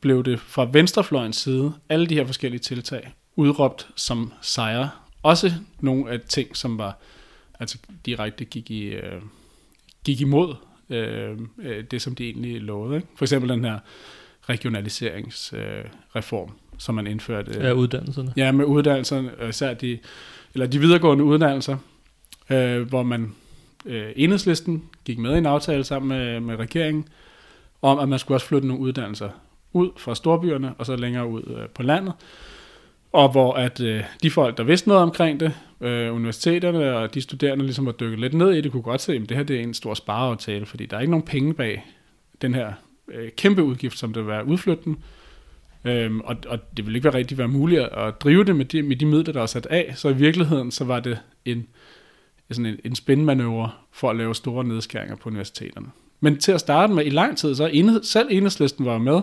blev det fra venstrefløjens side, alle de her forskellige tiltag, udråbt som sejre. Også nogle af ting, som var altså direkte gik, i, øh, gik imod øh, øh, det, som de egentlig lovede. Ikke? For eksempel den her regionaliseringsreform, øh, som man indførte. Øh, ja, uddannelserne. Ja, med uddannelserne, især de, eller de videregående uddannelser, øh, hvor man øh, enhedslisten gik med i en aftale sammen med, med regeringen, om at man skulle også flytte nogle uddannelser ud fra storbyerne, og så længere ud øh, på landet. Og hvor at øh, de folk, der vidste noget omkring det, øh, universiteterne og de studerende ligesom var dykket lidt ned i det, kunne godt se, at det her det er en stor spareaftale, fordi der er ikke nogen penge bag den her øh, kæmpe udgift, som det vil være udflytten. Øhm, og, og det ville ikke være rigtig være muligt at drive det med de, med de midler, der er sat af. Så i virkeligheden, så var det en, sådan en, en spændmanøvre for at lave store nedskæringer på universiteterne. Men til at starte med, i lang tid, så enhed, selv enhedslisten var med,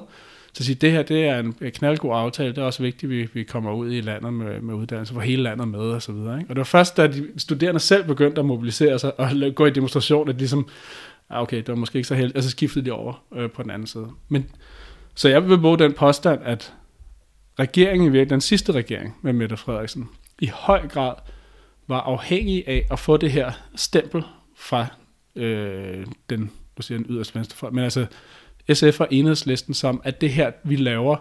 så sige, det her det er en knaldgod aftale, det er også vigtigt, at vi, vi kommer ud i landet med, med uddannelse, hvor hele landet med og så videre. Ikke? Og det var først, da de studerende selv begyndte at mobilisere sig og gå i demonstration, at de ligesom, ah, okay, det var måske ikke så heldigt, og så skiftede de over øh, på den anden side. Men, så jeg vil bruge den påstand, at regeringen, den sidste regering med Mette Frederiksen, i høj grad var afhængig af at få det her stempel fra øh, den, du siger, den yderst venstre men altså SF og enhedslisten som, at det her, vi laver,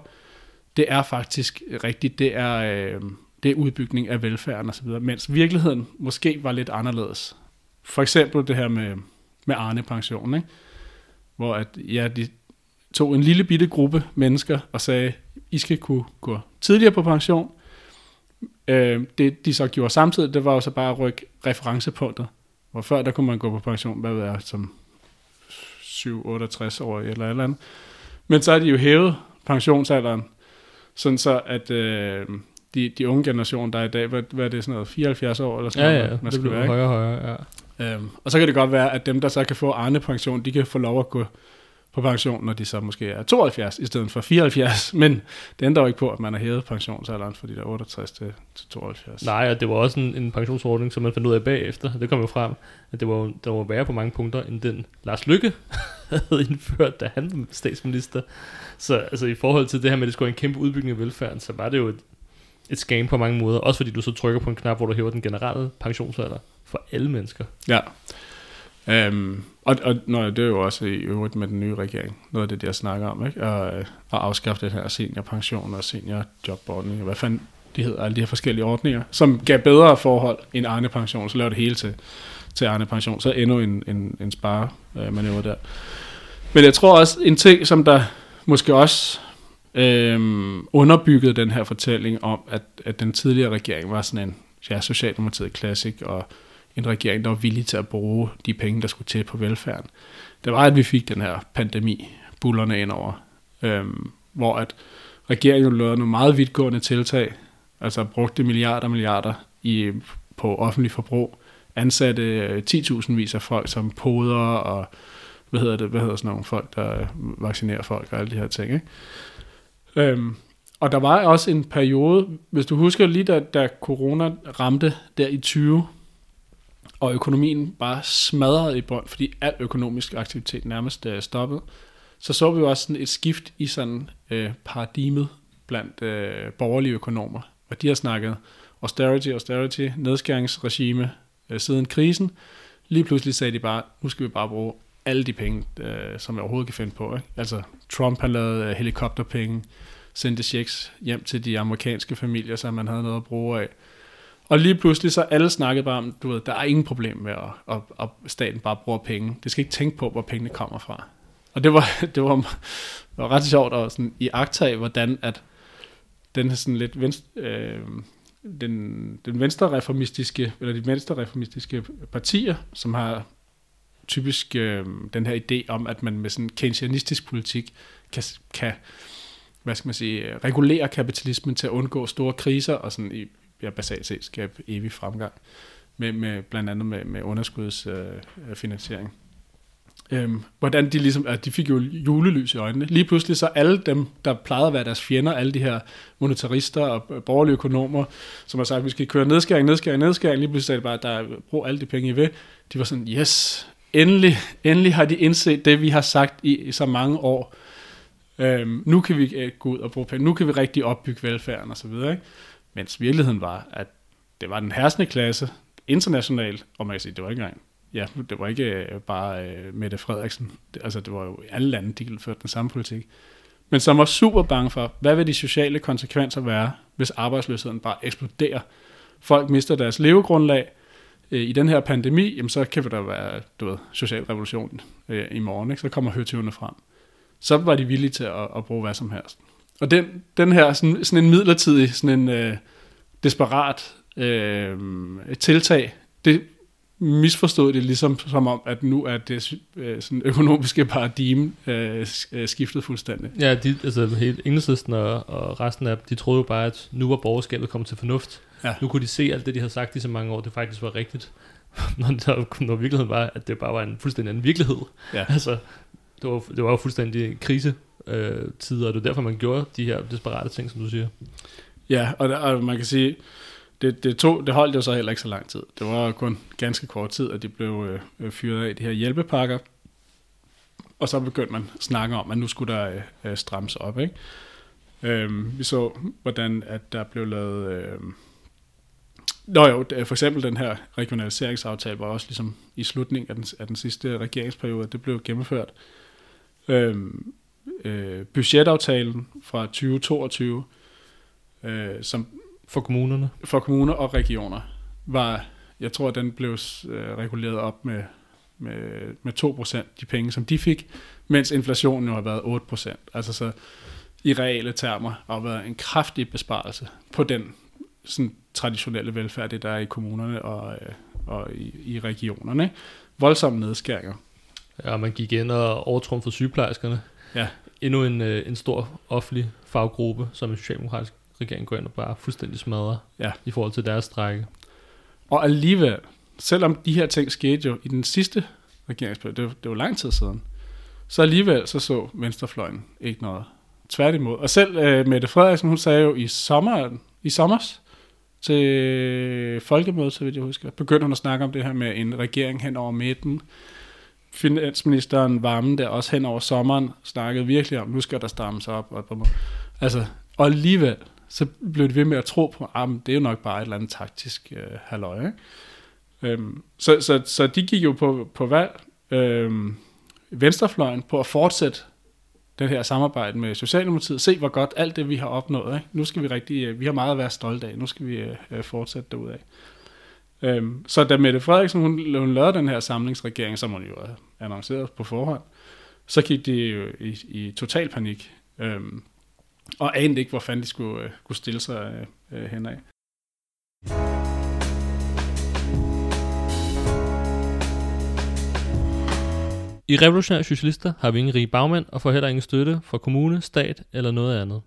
det er faktisk rigtigt. Det er, øh, det er udbygning af velfærden osv., mens virkeligheden måske var lidt anderledes. For eksempel det her med, med Arne-pensionen, ikke? hvor at, ja, de tog en lille bitte gruppe mennesker og sagde, I skal kunne gå tidligere på pension. Øh, det de så gjorde samtidig, det var jo så bare at rykke referencepunktet. Hvor før der kunne man gå på pension, hvad ved jeg, som 7-68 år eller eller andet. Men så har de jo hævet pensionsalderen, sådan så at øh, de, de unge generationer, der er i dag, hvad, hvad er det sådan noget, 74 år eller sådan ja, noget, ja, man det skal være. højere og højere, ja. Øhm, og så kan det godt være, at dem, der så kan få Arne pension, de kan få lov at gå på pension, når de så måske er 72 i stedet for 74. Men det ændrer jo ikke på, at man har hævet pensionsalderen fra de der 68 til, til 72. Nej, og det var også en, en pensionsordning, som man fandt ud af bagefter. Det kom jo frem, at det var, der var værre på mange punkter, end den Lars Lykke havde indført, da han var statsminister. Så altså, i forhold til det her med, at det skulle en kæmpe udbygning af velfærden, så var det jo et, et scam på mange måder. Også fordi du så trykker på en knap, hvor du hæver den generelle pensionsalder for alle mennesker. Ja. Øhm, og, og nå, det er jo også i øvrigt med den nye regering, noget af det, jeg snakker om, ikke? At, øh, at afskaffe det her seniorpension og seniorjobordning, hvad fanden de hedder, alle de her forskellige ordninger, som gav bedre forhold end Arne Pension, så lavede det hele til, til Arne Pension, så endnu en, en, en sparemanøvre der. Men jeg tror også, en ting, som der måske også øhm, underbyggede den her fortælling om, at, at den tidligere regering var sådan en ja, Socialdemokratiet klassik, og en regering, der var villig til at bruge de penge, der skulle til på velfærden. Det var, at vi fik den her pandemi, bullerne ind over, øhm, hvor at regeringen lavede nogle meget vidtgående tiltag, altså brugte milliarder og milliarder i, på offentlig forbrug, ansatte øh, 10.000 vis af folk som poder og hvad hedder det, hvad hedder sådan nogle folk, der øh, vaccinerer folk og alle de her ting, ikke? Øhm, og der var også en periode, hvis du husker lige da, da corona ramte der i 20, og økonomien bare smadrede i bund, fordi al økonomisk aktivitet nærmest uh, stoppede, så så vi jo også sådan et skift i sådan øh, paradigmet blandt øh, borgerlige økonomer, og de har snakket austerity, austerity, nedskæringsregime øh, siden krisen. Lige pludselig sagde de bare, nu skal vi bare bruge alle de penge, øh, som vi overhovedet kan finde på. Ikke? Altså Trump har lavet øh, helikopterpenge, sendte checks hjem til de amerikanske familier, så man havde noget at bruge af. Og lige pludselig så alle snakkede bare om, du ved, der er ingen problem med, at, at, at staten bare bruger penge. Det skal ikke tænke på, hvor pengene kommer fra. Og det var, det var, det var ret sjovt at sådan, i agtage, hvordan at den sådan lidt venstre, øh, den, den venstre reformistiske, eller de venstre reformistiske partier, som har typisk øh, den her idé om, at man med sådan keynesianistisk politik kan, kan hvad skal man sige, regulere kapitalismen til at undgå store kriser og sådan i, ja, basalt set skabe evig fremgang, med, med, blandt andet med, med underskudsfinansiering. Øh, øh øhm, hvordan de ligesom, at de fik jo julelys i øjnene. Lige pludselig så alle dem, der plejede at være deres fjender, alle de her monetarister og øh, borgerlige økonomer, som har sagt, at vi skal køre nedskæring, nedskæring, nedskæring, lige pludselig sagde de bare, at der brug alle de penge I vil. De var sådan, yes, endelig, endelig har de indset det, vi har sagt i, i så mange år. Øhm, nu kan vi øh, gå ud og bruge penge, nu kan vi rigtig opbygge velfærden osv., ikke? Mens virkeligheden var, at det var den herskende klasse internationalt, og man kan sige, det var ikke engang, ja, det var ikke øh, bare uh, Mette Frederiksen, det, altså det var jo alle lande, de førte den samme politik, men som var super bange for, hvad vil de sociale konsekvenser være, hvis arbejdsløsheden bare eksploderer. Folk mister deres levegrundlag, øh, i den her pandemi, jamen så kan der være, du ved, social revolution øh, i morgen, ikke? så kommer høtyvene frem. Så var de villige til at, at bruge hvad som helst. Og den, den her sådan, sådan en midlertidig, sådan en øh, desperat øh, tiltag, det misforstod det ligesom som om, at nu er det øh, sådan økonomiske paradigme øh, øh skiftet fuldstændig. Ja, de, altså hele enhedslisten og, og resten af de troede jo bare, at nu var borgerskabet kommet til fornuft. Ja. Nu kunne de se alt det, de havde sagt i så mange år, det faktisk var rigtigt. når, der, når virkeligheden var, at det bare var en fuldstændig anden virkelighed. Ja. Altså, det var, det var jo fuldstændig krise øh, tider, og det er derfor, man gjorde de her desperate ting, som du siger. Ja, og, der, og man kan sige, det, det, tog, det holdt jo så heller ikke så lang tid. Det var kun ganske kort tid, at de blev øh, øh fyret af de her hjælpepakker. Og så begyndte man at snakke om, at nu skulle der øh, øh strammes op. Ikke? Øh, vi så, hvordan at der blev lavet... Øh, Nå jo, for eksempel den her regionaliseringsaftale var også ligesom i slutningen af den, af den sidste regeringsperiode, det blev gennemført. Øhm, øh, budgetaftalen fra 2022, øh, som for kommunerne? For kommuner og regioner var, jeg tror, at den blev øh, reguleret op med, med, med 2% de penge, som de fik, mens inflationen jo har været 8%. Altså så i reale termer har været en kraftig besparelse på den sådan traditionelle velfærd, det der er i kommunerne og, øh, og i, i regionerne. Voldsomme nedskæringer. Ja, man gik ind og overtrumfede sygeplejerskerne. Ja. Endnu en, øh, en stor offentlig faggruppe, som en socialdemokratisk regering går ind og bare fuldstændig smadrer ja. i forhold til deres strække. Og alligevel, selvom de her ting skete jo i den sidste regeringsperiode, det, var, det var lang tid siden, så alligevel så så venstrefløjen ikke noget. Tværtimod. Og selv uh, Mette Frederiksen, hun sagde jo i sommer, i sommers til folkemødet, så vidt jeg husker, begyndte hun at snakke om det her med en regering hen over midten. Finansministeren varme der også hen over sommeren snakkede virkelig om, nu skal der strammes op. Og, altså, og alligevel, så blev de ved med at tro på, at ah, det er jo nok bare et eller andet taktisk øh, halløj. Ikke? Øhm, så, så, så de gik jo på, på valg, øhm, venstrefløjen, på at fortsætte den her samarbejde med Socialdemokratiet. Se, hvor godt alt det, vi har opnået. Ikke? Nu skal vi rigtig, øh, vi har meget at være stolte af. Nu skal vi øh, øh fortsætte derudad. Øhm, så da Mette Frederiksen, hun, hun lavede den her samlingsregering, som hun jo havde annonceret på forhånd, så gik de jo i, i total panik. Øhm, og anede ikke, hvor fanden de skulle, øh, skulle stille sig øh, øh, henad. I Revolutionære Socialister har vi ingen rige bagmænd og får heller ingen støtte fra kommune, stat eller noget andet.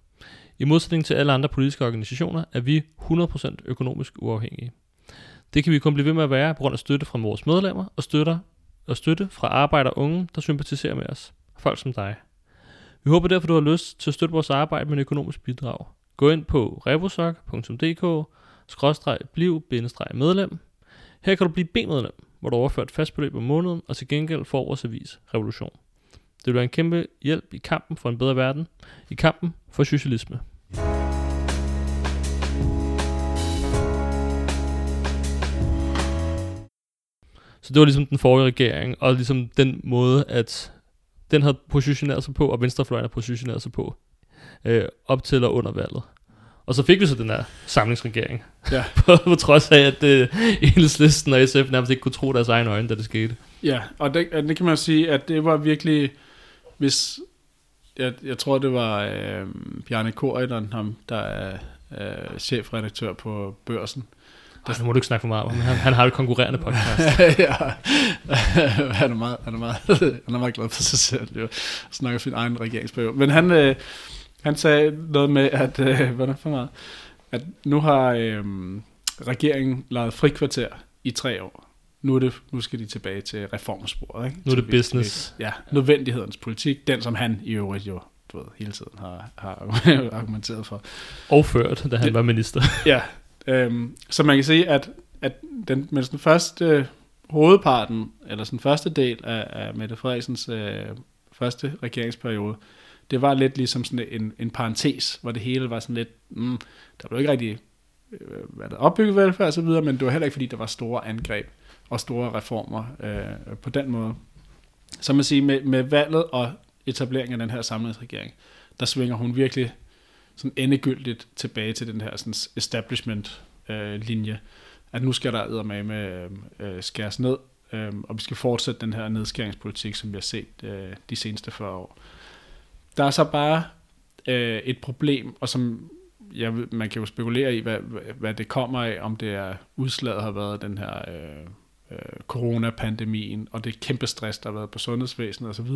I modsætning til alle andre politiske organisationer er vi 100% økonomisk uafhængige. Det kan vi kun blive ved med at være på grund af støtte fra vores medlemmer og, støtter, og støtte fra arbejdere og unge, der sympatiserer med os. Folk som dig. Vi håber derfor, du har lyst til at støtte vores arbejde med en økonomisk bidrag. Gå ind på revosok.dk bliv medlem. Her kan du blive B-medlem, hvor du overfører et fast beløb om måneden, og til gengæld får vores avis Revolution. Det vil være en kæmpe hjælp i kampen for en bedre verden, i kampen for socialisme. Så det var ligesom den forrige regering, og ligesom den måde, at den havde positioneret sig på, og venstrefløjen havde positioneret sig på, øh, op til og under valget. Og så fik vi så den her samlingsregering. Ja. på, på trods af, at øh, Enhedslisten og SF nærmest ikke kunne tro deres egne øjne, da det skete. Ja, og det, det kan man sige, at det var virkelig, hvis, jeg, jeg tror det var øh, Bjarne Korydon, ham, der er øh, chefredaktør på Børsen, der... Ej, må du ikke snakke for meget om. Han, han har et konkurrerende podcast. ja, han er, meget, han, er meget, han er meget glad for sig selv. Jo. Snakker sin egen regeringsperiode. Men han, øh, han sagde noget med, at, øh, hvordan for meget, at nu har øh, regeringen lavet frikvarter i tre år. Nu, er det, nu skal de tilbage til reformsporet. Ikke? Nu er det business. Ja, nødvendighedens politik. Den, som han i øvrigt jo du ved, hele tiden har, har argumenteret for. Og ført, da han det, var minister. ja, Øhm, så man kan sige, at, at den, mens den første øh, hovedparten, eller den første del af, af Mette Frederiksens øh, første regeringsperiode, det var lidt ligesom sådan en, en parentes, hvor det hele var sådan lidt, mm, der blev ikke rigtig øh, været opbygget velfærd og så videre, men det var heller ikke fordi, der var store angreb og store reformer øh, på den måde. Så man siger, med, med valget og etableringen af den her samlingsregering, der svinger hun virkelig sådan endegyldigt tilbage til den her sådan establishment-linje, øh, at nu skal der med med øh, øh, skæres ned, øh, og vi skal fortsætte den her nedskæringspolitik, som vi har set øh, de seneste 40 år. Der er så bare øh, et problem, og som jeg, man kan jo spekulere i, hvad, hvad det kommer af, om det er udslaget har været den her øh, øh, coronapandemien, og det kæmpe stress, der har været på sundhedsvæsenet osv.,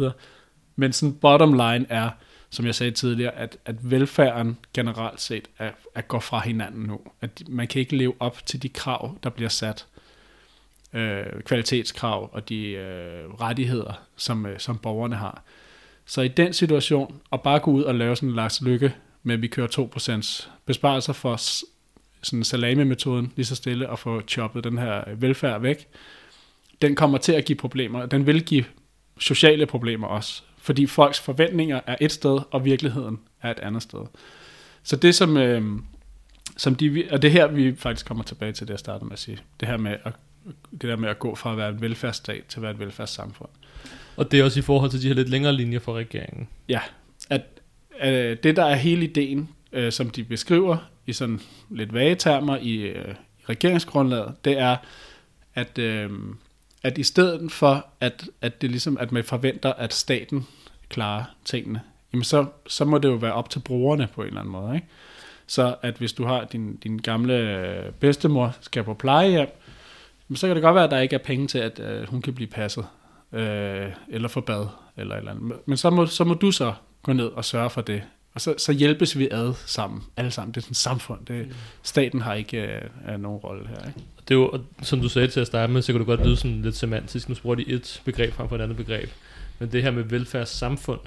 men sådan bottom line er, som jeg sagde tidligere, at, at velfærden generelt set er, er går fra hinanden nu. At man kan ikke leve op til de krav, der bliver sat. Øh, kvalitetskrav og de øh, rettigheder, som, øh, som borgerne har. Så i den situation, at bare gå ud og lave sådan en Lars Lykke med, at vi kører 2% besparelser for sådan salami-metoden lige så stille og få choppet den her velfærd væk, den kommer til at give problemer. Den vil give sociale problemer også. Fordi folks forventninger er et sted, og virkeligheden er et andet sted. Så det som, øh, som de, og det her vi faktisk kommer tilbage til det, jeg startede med at sige. Det her med at, det der med at gå fra at være en velfærdsstat til at være et velfærdssamfund. Og det er også i forhold til de her lidt længere linjer for regeringen. Ja, at, at det der er hele ideen, øh, som de beskriver i sådan lidt vage termer i, øh, i regeringsgrundlaget, det er, at, øh, at i stedet for, at, at det ligesom, at man forventer, at staten klare tingene, jamen så, så må det jo være op til brugerne på en eller anden måde. Ikke? Så at hvis du har din, din gamle øh, bedstemor skal på plejehjem, så kan det godt være, at der ikke er penge til, at øh, hun kan blive passet, øh, eller få bad, eller eller andet. Men så må, så må du så gå ned og sørge for det. Og så, så hjælpes vi ad sammen, alle sammen. Det er sådan et samfund. Det, mm. Staten har ikke øh, nogen rolle her. Ikke? Det er jo, som du sagde til at starte med, så kan du godt lyde sådan lidt semantisk. Nu bruger de et begreb frem for et andet begreb. Men det her med velfærdssamfund,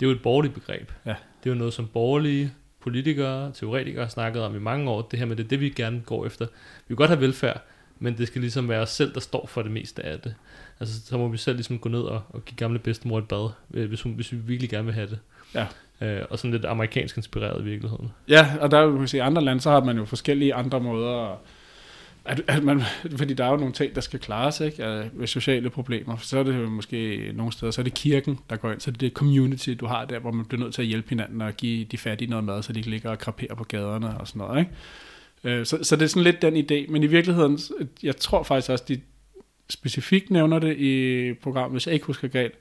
det er jo et borgerligt begreb. Ja. Det er jo noget, som borgerlige politikere, teoretikere har snakket om i mange år. Det her med det, det vi gerne går efter. Vi vil godt have velfærd, men det skal ligesom være os selv, der står for det meste af det. Altså, så må vi selv ligesom gå ned og, og give gamle bedstemor et bad, øh, hvis, hun, hvis vi virkelig gerne vil have det. Ja. Øh, og sådan lidt amerikansk inspireret i virkeligheden. Ja, og der vil sige, i andre lande, så har man jo forskellige andre måder at at, at man, fordi der er jo nogle ting, der skal klares, ikke? At, ved sociale problemer. Så er det jo måske nogle steder, så er det kirken, der går ind. Så er det det community, du har der, hvor man bliver nødt til at hjælpe hinanden og give de fattige noget mad, så de ikke ligger og kraperer på gaderne og sådan noget. Ikke? Øh, så, så det er sådan lidt den idé. Men i virkeligheden, jeg tror faktisk også, de specifikt nævner det i programmet, hvis jeg ikke husker galt,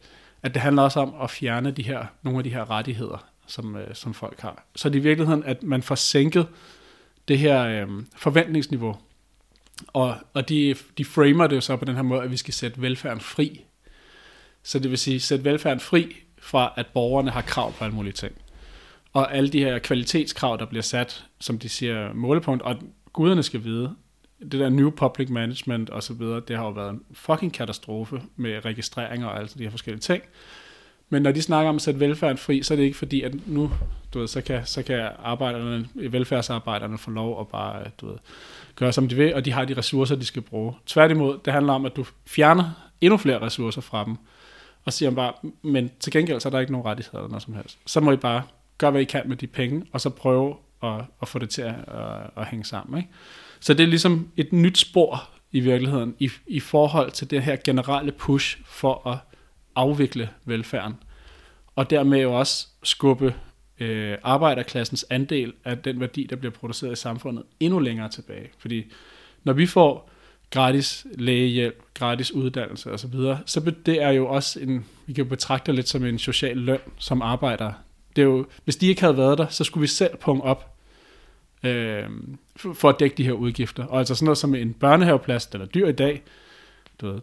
at det handler også om at fjerne de her, nogle af de her rettigheder, som, øh, som folk har. Så det er i virkeligheden, at man får sænket det her øh, forventningsniveau og, og de, de framer det jo så på den her måde, at vi skal sætte velfærden fri. Så det vil sige, sætte velfærden fri fra, at borgerne har krav på alle mulige ting. Og alle de her kvalitetskrav, der bliver sat, som de siger, målepunkt, og guderne skal vide, det der new public management og så videre, det har jo været en fucking katastrofe med registreringer og alle de her forskellige ting. Men når de snakker om at sætte velfærden fri, så er det ikke fordi, at nu, du ved, så kan, så kan arbejderne, velfærdsarbejderne få lov at bare, du ved, gøre som de vil, og de har de ressourcer, de skal bruge. Tværtimod, det handler om, at du fjerner endnu flere ressourcer fra dem, og siger bare, men til gengæld så er der ikke nogen rettigheder eller noget som helst. Så må I bare gøre, hvad I kan med de penge, og så prøve at, at få det til at, at, at hænge sammen. Ikke? Så det er ligesom et nyt spor i virkeligheden, i, i forhold til det her generelle push for at afvikle velfærden, og dermed jo også skubbe øh, arbejderklassens andel af den værdi, der bliver produceret i samfundet, endnu længere tilbage. Fordi når vi får gratis lægehjælp, gratis uddannelse osv., så, så det er jo også en, vi kan betragte det lidt som en social løn som arbejder. Det er jo, hvis de ikke havde været der, så skulle vi selv punge op øh, for at dække de her udgifter. Og altså sådan noget som en børnehaveplads, den er dyr i dag, du ved,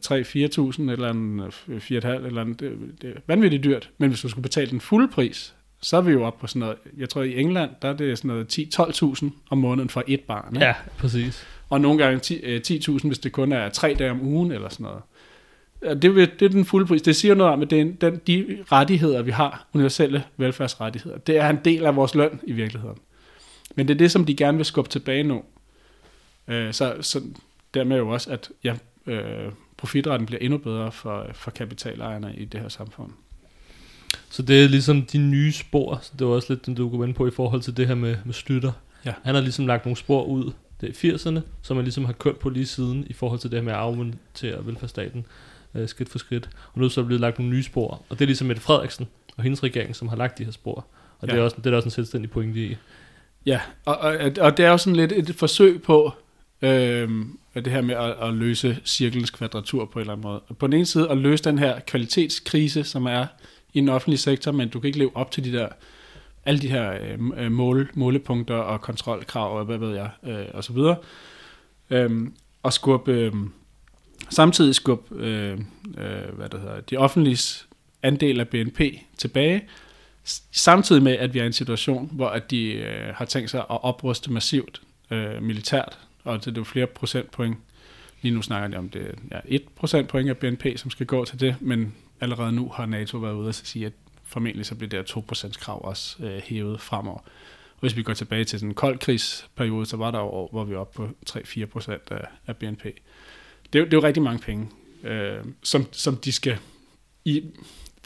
3-4.000 eller en 4,5 eller en, det, det er vanvittigt dyrt. Men hvis du skulle betale den fulde pris, så er vi jo oppe på sådan noget, jeg tror i England, der er det sådan noget 10-12.000 om måneden for et barn. Ikke? Ja, præcis. Og nogle gange 10.000, 10 hvis det kun er tre dage om ugen eller sådan noget. Det, det er den fulde pris. Det siger noget om, at det er den, de rettigheder, vi har, universelle velfærdsrettigheder, det er en del af vores løn i virkeligheden. Men det er det, som de gerne vil skubbe tilbage nu. Øh, så, så dermed jo også, at ja, øh, profitretten bliver endnu bedre for, for kapitalejerne i det her samfund. Så det er ligesom de nye spor, så det var også lidt den, du kunne vende på i forhold til det her med, med Slytter. Ja. Han har ligesom lagt nogle spor ud, det er 80'erne, som man ligesom har kørt på lige siden i forhold til det her med at afmontere velfærdsstaten øh, skridt for skridt. Og nu er så blevet lagt nogle nye spor, og det er ligesom Mette Frederiksen og hendes regering, som har lagt de her spor. Og ja. det, er også, det er også en selvstændig pointe i. Ja, og, og, og det er jo sådan lidt et forsøg på øh, det her med at, at løse cirkelens kvadratur på en eller anden måde. På den ene side at løse den her kvalitetskrise, som er i den offentlige sektor, men du kan ikke leve op til de der alle de her øh, mål, målepunkter og kontrolkrav og hvad ved jeg, øh, og så videre. Øhm, og skubbe, øh, samtidig skubbe øh, øh, hvad det hedder, de offentlige andel af BNP tilbage, samtidig med, at vi er i en situation, hvor at de øh, har tænkt sig at opruste massivt øh, militært, og det er jo flere procentpoint. Lige nu snakker de om det ja, 1 procentpoint af BNP, som skal gå til det, men allerede nu har NATO været ude og sige, at formentlig så bliver det 2% krav også øh, hævet fremover. Og hvis vi går tilbage til sådan en kold krigsperiode, så var der år, hvor vi var oppe på 3-4% af, af BNP. Det er, jo, det er jo rigtig mange penge, øh, som, som de skal... I,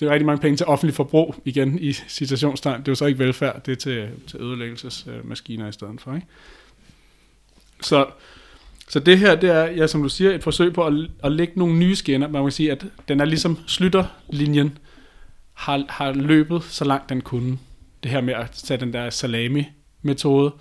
det er rigtig mange penge til offentlig forbrug, igen i citationstegn. Det er jo så ikke velfærd, det er til, til ødelæggelsesmaskiner i stedet for. Ikke? Så, så det her, det er, ja, som du siger, et forsøg på at, at lægge nogle nye skinner. Man kan sige, at den er ligesom slutterlinjen, har, har løbet så langt den kunne. Det her med at tage den der salami-metode.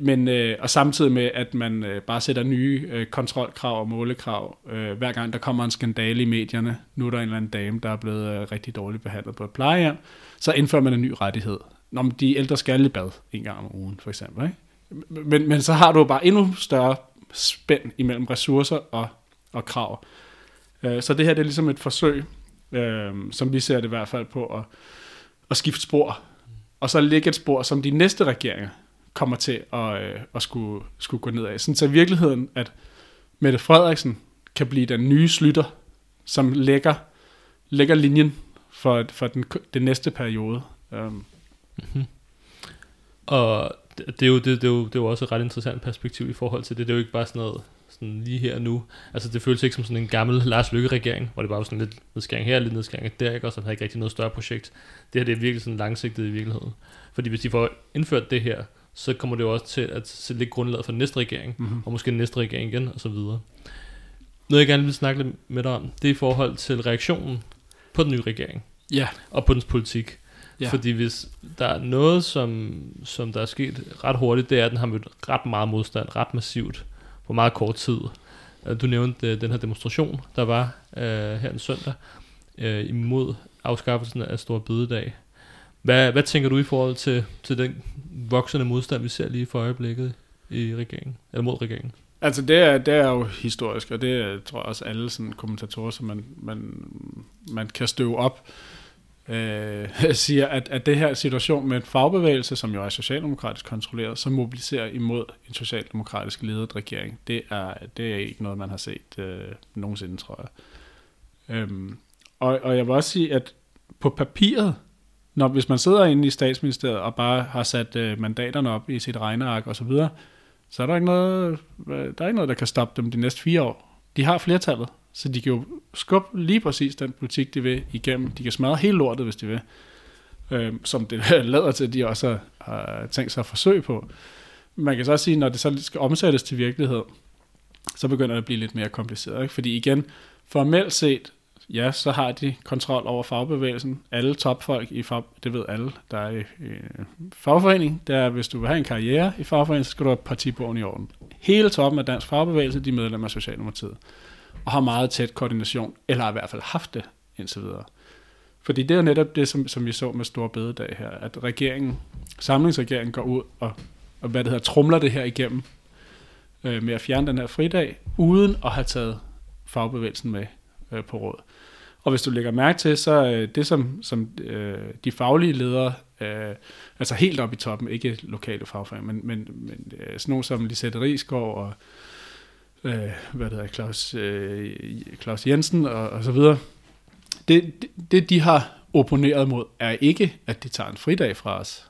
Men, øh, og samtidig med, at man øh, bare sætter nye øh, kontrolkrav og målekrav, øh, hver gang der kommer en skandale i medierne, nu er der en eller anden dame, der er blevet øh, rigtig dårligt behandlet på et plejehjem, så indfører man en ny rettighed. Når de ældre skal i bad en gang om ugen, for eksempel. Ikke? Men, men så har du bare endnu større spænd imellem ressourcer og, og krav. Øh, så det her det er ligesom et forsøg øh, som vi ser det i hvert fald på at, at skifte spor, og så lægge et spor, som de næste regeringer kommer til at, øh, at skulle, skulle gå ned af. Sådan så i virkeligheden, at Mette Frederiksen kan blive den nye slutter, som lægger, lægger linjen for, for den, den næste periode. Um. Mm-hmm. Og det, er jo, det, det, er jo, det er jo også et ret interessant perspektiv i forhold til det. Det er jo ikke bare sådan noget sådan lige her nu. Altså det føles ikke som sådan en gammel Lars Lykke-regering, hvor det bare var sådan lidt nedskæring her, lidt nedskæring der, ikke? og så havde ikke rigtig noget større projekt. Det her det er virkelig sådan langsigtet i virkeligheden. Fordi hvis de får indført det her, så kommer det jo også til at sætte lidt grundlaget for næste regering, Mm-hmm. og måske næste regering igen, og så videre. Noget jeg gerne vil snakke lidt med dig om, det er i forhold til reaktionen på den nye regering, Ja, og på dens politik. Ja. Fordi hvis der er noget, som, som der er sket ret hurtigt, det er, at den har mødt ret meget modstand, ret massivt, på meget kort tid. Øh, Du nævnte øh, den her demonstration, der var øh, her en søndag, øh, imod afskaffelsen af Stor Bededag. Hvad, hvad tænker du i forhold til, til den voksende modstand, vi ser lige for øjeblikket i regeringen, eller mod regeringen? Altså det er, det er jo historisk, og det er, tror jeg også alle sådan kommentatorer, som man, man, man kan støve op, øh, siger, at, at det her situation med en fagbevægelse, som jo er socialdemokratisk kontrolleret, som mobiliserer imod en socialdemokratisk ledet regering, det er, det er ikke noget, man har set øh, nogensinde, tror jeg. Øhm, og, og jeg vil også sige, at på papiret, når, hvis man sidder inde i statsministeriet og bare har sat øh, mandaterne op i sit regneark osv., så, så er der ikke noget, øh, der er ikke noget, der kan stoppe dem de næste fire år. De har flertallet, så de kan jo skubbe lige præcis den politik, de vil igennem. De kan smadre hele lortet, hvis de vil. Øh, som det lader til, at de også har, tænkt sig at forsøge på. Man kan så også sige, når det så skal omsættes til virkelighed, så begynder det at blive lidt mere kompliceret. Ikke? Fordi igen, formelt set, ja, så har de kontrol over fagbevægelsen. Alle topfolk i fag, det ved alle, der er i, i fagforening, det er, hvis du vil have en karriere i fagforening, så skal du have partibogen i orden. Hele toppen af dansk fagbevægelse, de er medlemmer af Socialdemokratiet, og har meget tæt koordination, eller har i hvert fald haft det indtil videre. Fordi det er jo netop det, som, som vi så med Stor Bededag her, at regeringen, samlingsregeringen går ud og, og hvad det hedder, trumler det her igennem øh, med at fjerne den her fridag, uden at have taget fagbevægelsen med øh, på råd. Og hvis du lægger mærke til, så øh, det som, som øh, de faglige ledere, øh, altså helt op i toppen, ikke lokale fagforeninger, men, men, men øh, sådan nogle som Lisette Rigsgaard og øh, hvad det hedder, Claus, øh, Claus Jensen og, og så videre, det, det, det de har opponeret mod, er ikke, at de tager en fridag fra os.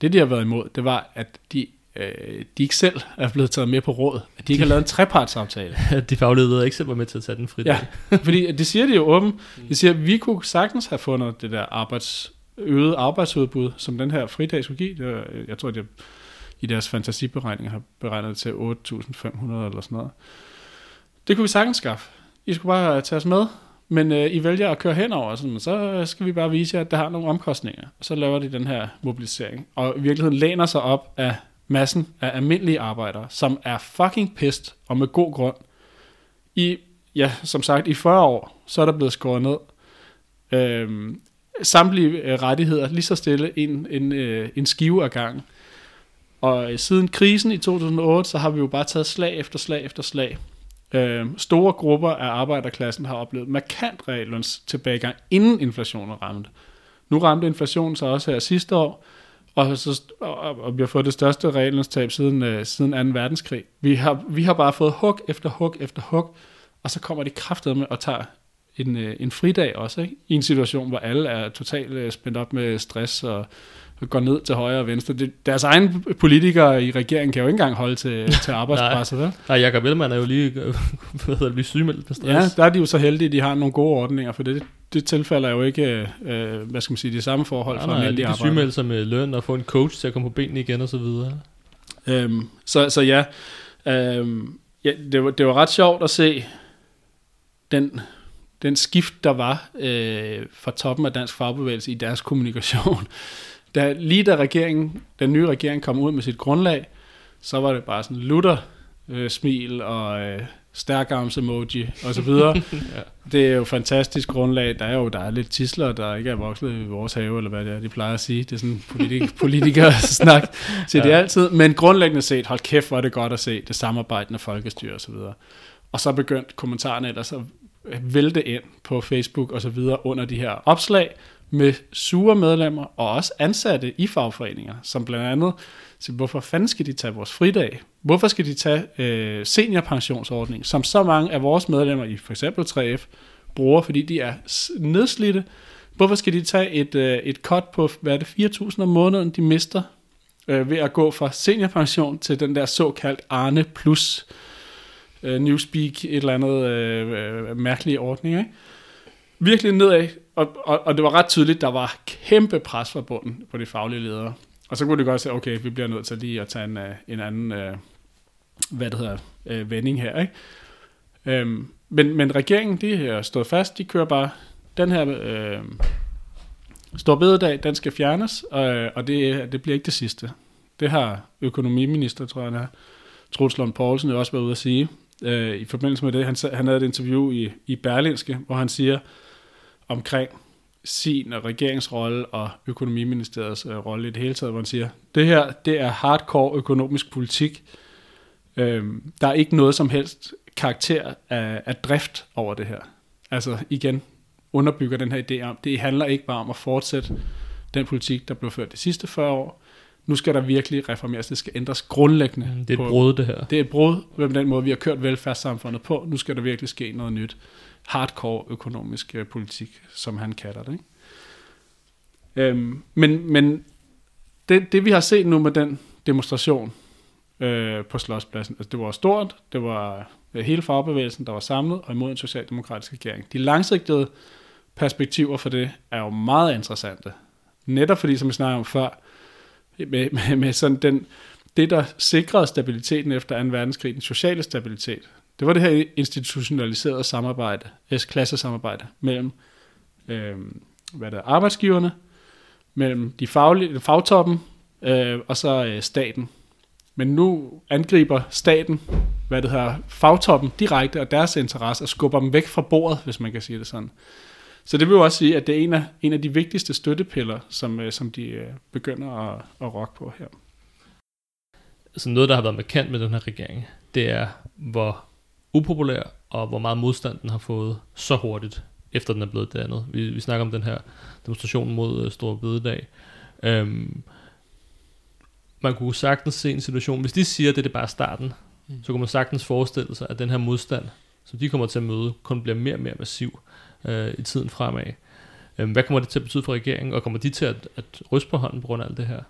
Det de har været imod, det var, at de, øh, de ikke selv er blevet taget med på råd. At de ikke har lavet en trepartsaftale. At de fagledere ikke selv var med til at tage den fridag. Ja, fordi det siger de jo åbent. De siger, at vi kunne sagtens have fundet det der arbejds, øget arbejdsudbud, som den her fridag skulle give. Det var, jeg tror, det i deres fantasiberegninger har beregnet det til 8.500 eller sådan noget. Det kunne vi sagtens skaffe. I skulle bare tage os med, men øh, I vælger at køre henover, sådan, så skal vi bare vise jer, at det har nogle omkostninger. Og så laver de den her mobilisering. Og i virkeligheden læner sig op af massen af almindelige arbejdere, som er fucking pissed, og med god grund. I, ja, som sagt, i 40 år, så er der blevet skåret ned. Øhm, samtlige øh, rettigheder, lige så stille en, en, øh, en skive ad gangen. Og øh, siden krisen i 2008, så har vi jo bare taget slag efter slag efter slag. Øh, store grupper af arbejderklassen har oplevet markant realløns tilbagegang, inden inflationen ramte. Nu ramte inflationen så også her sidste år, og, så, og, og vi har fået det største reallønstab siden, øh, siden 2. verdenskrig. Vi har, vi har bare fået hug efter hug efter hug, og så kommer de kraftet med og tager en, øh, en fridag også, ikke? i en situation, hvor alle er totalt øh, spændt op med stress og går ned til højre og venstre. Det, deres egne politikere i regeringen kan jo ikke engang holde til, til arbejdspresset, vel? Nej, Jacob Ellemann er jo lige, hvad hedder det, sygemeldt med Ja, stress. der er de jo så heldige, at de har nogle gode ordninger, for det, det tilfælder jo ikke, øh, hvad skal man sige, de samme forhold Nej, for nej, de almindelige arbejdere. sygemelde sig med løn og få en coach til at komme på benene igen og så videre. Øhm, så, så ja, øhm, ja det, var, det var ret sjovt at se den, den skift, der var øh, fra toppen af dansk fagbevægelse i deres kommunikation. Da, lige da regeringen, den nye regering kom ud med sit grundlag, så var det bare sådan lutter øh, smil og øh, stærkarms emoji og så videre. Ja. Det er jo et fantastisk grundlag. Der er jo der er lidt tisler, der ikke er vokset i vores have, eller hvad det er, de plejer at sige. Det er sådan politik, politikere snak til det Ja. altid. Men grundlæggende set, hold kæft, hvor er det godt at se det samarbejdende folkestyre og så videre. Og så begyndte kommentarerne ellers at vælte ind på Facebook og så videre under de her opslag med sure medlemmer og også ansatte i fagforeninger, som blandt andet siger, hvorfor fanden skal de tage vores fridag? Hvorfor skal de tage øh, seniorpensionsordning, som så mange af vores medlemmer i for eksempel 3F bruger, fordi de er nedslidte? Hvorfor skal de tage et, øh, et cut på, hvad er det, 4.000 om måneden, de mister øh, ved at gå fra seniorpension til den der såkaldt Arne Plus øh, Newspeak, et eller andet øh, øh, mærkelig ordning, ikke? Virkelig nedad, og, og, og det var ret tydeligt, der var kæmpe pres fra bunden på de faglige ledere. og så kunne det godt se, okay, vi bliver nødt til lige at tage en, øh, en anden, øh, hvad det hedder, øh, vending her, ikke? Øhm, men, men regeringen, de har stået fast, de kører bare, den her øh, stor bededag, den skal fjernes, og, og det, det bliver ikke det sidste. Det har økonomiminister, tror jeg, han er, Truls Lund Poulsen jo også været ude at sige, øh, i forbindelse med det. Han, han havde et interview i, i Berlinske, hvor han siger omkring sin regeringsrolle og økonomiministeriets øh, rolle i det hele taget, hvor han siger, det her, det er hardcore økonomisk politik. Øh, der er ikke noget som helst karakter af, af drift over det her. Altså igen, underbygger den her idé om, det handler ikke bare om at fortsætte den politik, der blev ført de sidste 40 år. Nu skal der virkelig reformeres, det skal ændres grundlæggende. Mm, det er et brud, det her. Det er et brud med den måde, vi har kørt velfærdssamfundet på. Nu skal der virkelig ske noget nyt. Hardcore økonomisk øh, politik, som han kalder det. Ikke? Øhm, men men det, det, vi har set nu med den demonstration øh, på Slotspladsen, altså det var stort, det var øh, hele fagbevægelsen, der var samlet, og imod en socialdemokratisk regering. De langsigtede perspektiver for det er jo meget interessante. Netop fordi, som vi snakkede om før, med, med, med sådan den, det, der sikrede stabiliteten efter 2. verdenskrig, den sociale stabilitet, det var det her institutionaliserede samarbejde, S-klassesamarbejde mellem øh, hvad der er, arbejdsgiverne, mellem de faglige, fagtoppen øh, og så øh, staten. Men nu angriber staten, hvad det hedder, fagtoppen direkte og deres interesse og skubber dem væk fra bordet, hvis man kan sige det sådan. Så det vil jo også sige, at det er en af, en af de vigtigste støttepiller, som, øh, som de øh, begynder at, at rokke på her. Altså noget, der har været markant med den her regering, det er, hvor upopulær og hvor meget modstand den har fået så hurtigt, efter den er blevet dannet. Vi, vi snakker om den her demonstration mod uh, Stor Bededag. Øhm, man kunne sagtens se en situation, hvis de siger, at det er bare starten, mm. så kunne man sagtens forestille sig, at den her modstand, som de kommer til at møde, kun bliver mere og mere massiv øh, i tiden fremad. Øhm, hvad kommer det til at betyde for regeringen, og kommer de til at, at ryste på hånden på grund af alt det her?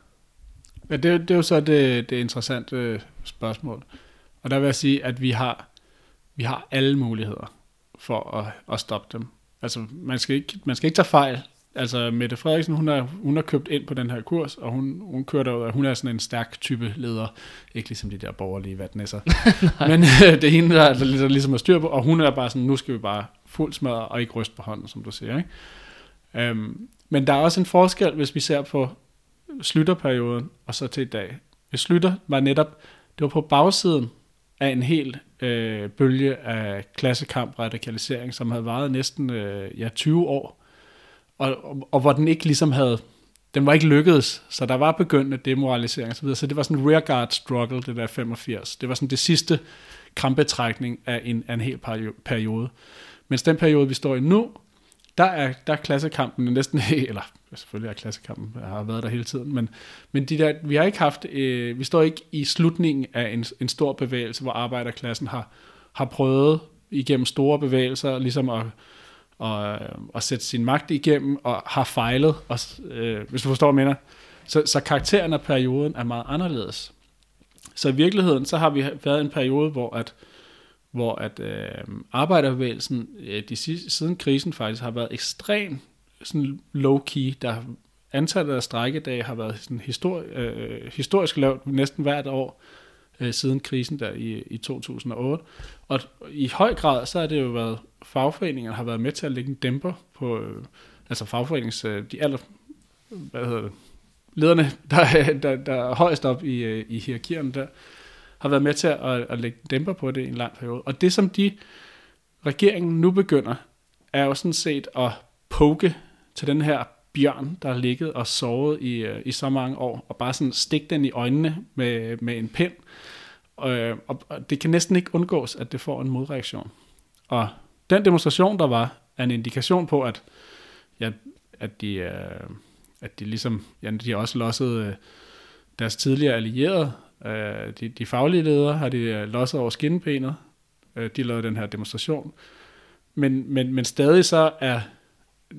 Ja, det, det er jo så det, det interessante øh, spørgsmål. Og der vil jeg sige, at vi har, vi har alle muligheder for at, at stoppe dem. Altså, man skal, ikke, man skal ikke tage fejl. Altså, Mette Frederiksen, hun har, hun har købt ind på den her kurs, og hun, hun kører derud, hun er sådan en stærk type leder. Ikke ligesom de der borgerlige vatnæsser. Men øh, det er hende, der, der, der ligesom er styr på, og hun er bare sådan, nu skal vi bare fuld smadre og ikke ryste på hånden, som du siger. Ikke? Øhm, men der er også en forskel, hvis vi ser på slutterperioden og så til i dag. Hvis slutter var netop, det var på bagsiden af en hel øh, bølge af klassekamp radikalisering, som havde varet næsten øh, ja, 20 år, og, og, og hvor den ikke ligesom havde, den var ikke lykkedes, så der var begyndende demoralisering osv., så det var sådan en rearguard struggle, det der 85. Det var sådan det sidste krampetrækning af en, af en hel periode. Mens den periode, vi står i nu, der er, der er klassekampen næsten, eller selvfølgelig er klassekampen, jeg har været der hele tiden, men, men de der, vi har ikke haft, øh, vi står ikke i slutningen af en, en stor bevægelse, hvor arbejderklassen har, har prøvet igennem store bevægelser, ligesom at, at, at sætte sin magt igennem, og har fejlet, og, øh, hvis du forstår, hvad jeg mener. Så, så karakteren af perioden er meget anderledes. Så i virkeligheden, så har vi været en periode, hvor at, hvor at øh, arbejderbevægelsen øh, de sidste, siden krisen faktisk har været ekstremt sådan low-key. Der antallet af strækkedage har været sådan histori- øh, historisk lavt næsten hvert år øh, siden krisen der i, i 2008. Og i høj grad så har det jo været, fagforeningerne har været med til at lægge en dæmper på, øh, altså fagforenings, øh, de aller, hvad hedder det, lederne, der, der, der er højst op i, øh, i hierarkierne der, har været med til at, at lægge dæmper på det i en lang periode. Og det, som de regeringen nu begynder, er jo sådan set at poke til den her bjørn, der har ligget og sovet i, øh, i så mange år, og bare sådan stikke den i øjnene med, med en pind. Og, og, og det kan næsten ikke undgås, at det får en modreaktion. Og den demonstration, der var, er en indikation på, at, ja, at, de, øh, at de ligesom, ja, de har også losset øh, deres tidligere allierede, Øh, de, de faglige ledere har de øh, losset over skinbenet. Øh, de lavede den her demonstration. Men, men, men stadig så er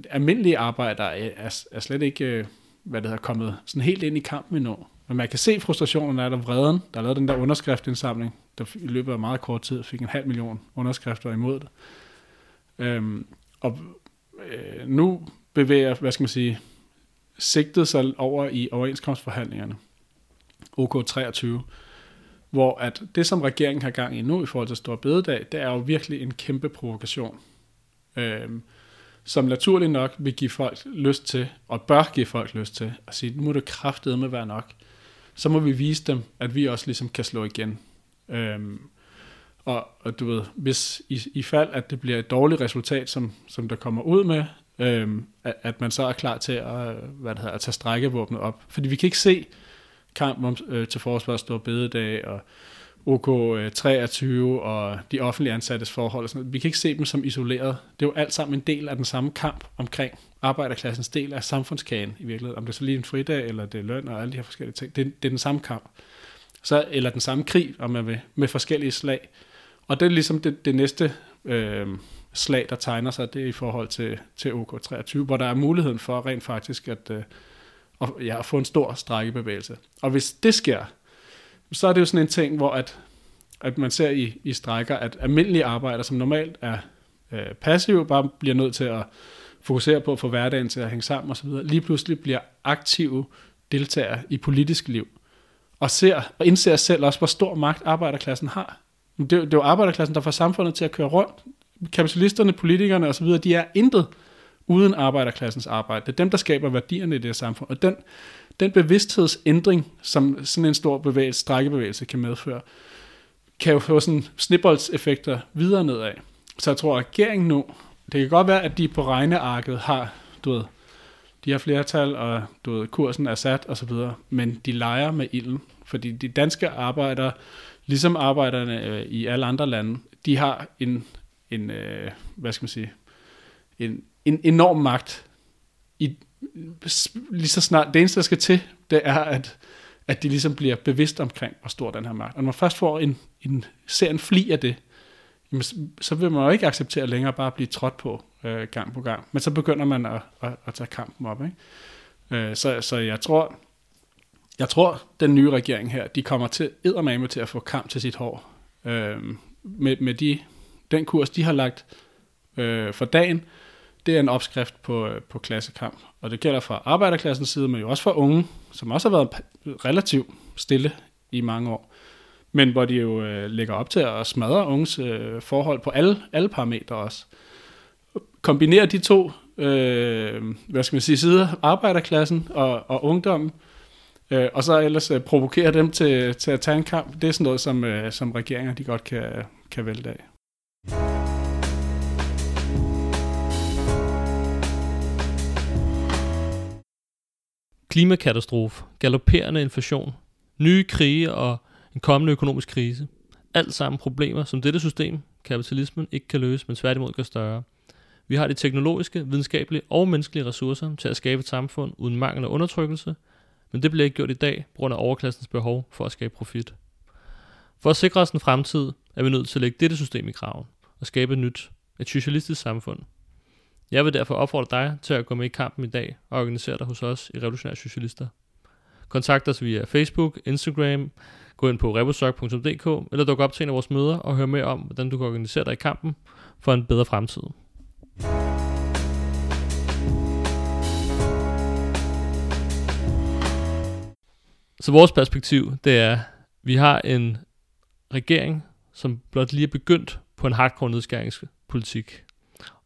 almindelige arbejdere øh, er, er slet ikke øh, hvad det hedder, kommet sådan helt ind i kampen endnu. Men man kan se frustrationen er der vreden. Der er lavet den der underskriftindsamling, der i løbet af meget kort tid fik en halv million underskrifter imod det. Øhm, og øh, nu bevæger, hvad skal man sige, sigtet sig over i overenskomstforhandlingerne, OK23, hvor at det, som regeringen har gang i nu i forhold til Stor Bededag, det er jo virkelig en kæmpe provokation, øhm, som naturligt nok vil give folk lyst til, og bør give folk lyst til, at sige, nu må det kraftedeme være nok. Så må vi vise dem, at vi også ligesom kan slå igen. Øhm, og, og du ved, hvis i, i fald, at det bliver et dårligt resultat, som, som der kommer ud med, øhm, at, at man så er klar til at, hvad det hedder, at tage strækkevåbnet op. Fordi vi kan ikke se kamp om, øh, til forsvar Store Bededag og OK23 øh, og de offentlige ansattes forhold. Og sådan noget. Vi kan ikke se dem som isoleret. Det er jo alt sammen en del af den samme kamp omkring arbejderklassens del af samfundskagen i virkeligheden. Om det er så lige en fridag, eller det er løn og alle de her forskellige ting. Det, det er den samme kamp. Så, eller den samme krig, om man vil, med forskellige slag. Og det er ligesom det, det næste øh, slag, der tegner sig, det er i forhold til, til OK23, hvor der er muligheden for rent faktisk at, øh, og ja, få en stor strækkebevægelse. Og hvis det sker, så er det jo sådan en ting, hvor at, at man ser i, i strækker, at almindelige arbejdere, som normalt er øh, passive, bare bliver nødt til at fokusere på at få hverdagen til at hænge sammen osv., lige pludselig bliver aktive deltagere i politisk liv, og, ser, og indser selv også, hvor stor magt arbejderklassen har. Det, det er jo arbejderklassen, der får samfundet til at køre rundt. Kapitalisterne, politikerne osv., de er intet uden arbejderklassens arbejde. Det er dem, der skaber værdierne i det her samfund. Og den, den bevidsthedsændring, som sådan en stor bevægelse, strækkebevægelse kan medføre, kan jo få sådan snibboldseffekter videre nedad. Så jeg tror, at regeringen nu, det kan godt være, at de på regnearket har, du ved, de har flertal, og du ved, kursen er sat og så videre, men de leger med ilden, fordi de danske arbejdere, ligesom arbejderne øh, i alle andre lande, de har en, en øh, hvad skal man sige, en, en enorm magt. I, lige så snart, det eneste, der skal til, det er, at, at de ligesom bliver bevidst omkring, hvor stor den her magt. Og når man først får en, en, ser en fli af det, jamen, så vil man jo ikke acceptere længere bare at blive trådt på øh, gang på gang. Men så begynder man at, at, at tage kampen op. Ikke? Øh, så, så jeg tror, jeg tror, den nye regering her, de kommer til eddermame til at få kamp til sit hår. Øh, med, med de, den kurs, de har lagt øh, for dagen, det er en opskrift på, øh, på klassekamp. Og det gælder fra arbejderklassens side, men jo også for unge, som også har været relativt stille i mange år. Men hvor de jo øh, lægger op til at smadre unges øh, forhold på alle, alle parametre også. Kombinere de to øh, hvad skal man sige, sider, arbejderklassen og, og ungdommen, øh, og så ellers øh, provokere dem til, til at tage en kamp, det er sådan noget, som, øh, som regeringer de godt kan, kan vælte af. Klimakatastrofe, galopperende inflation, nye krige og en kommende økonomisk krise. Alt sammen problemer, som dette system, kapitalismen, ikke kan løse, men tværtimod gør større. Vi har de teknologiske, videnskabelige og menneskelige ressourcer til at skabe et samfund uden mangel og undertrykkelse, men det bliver ikke gjort i dag på grund af overklassens behov for at skabe profit. For at sikre os en fremtid, er vi nødt til at lægge dette system i kraven og skabe et nyt, et socialistisk samfund. Jeg vil derfor opfordre dig til at gå med i kampen i dag og organisere dig hos os i Revolutionære Socialister. Kontakt os via Facebook, Instagram, gå ind på rebusok.dk eller duk op til en af vores møder og hør mere om, hvordan du kan organisere dig i kampen for en bedre fremtid. Så vores perspektiv, det er, at vi har en regering, som blot lige er begyndt på en hardcore nedskæringspolitik,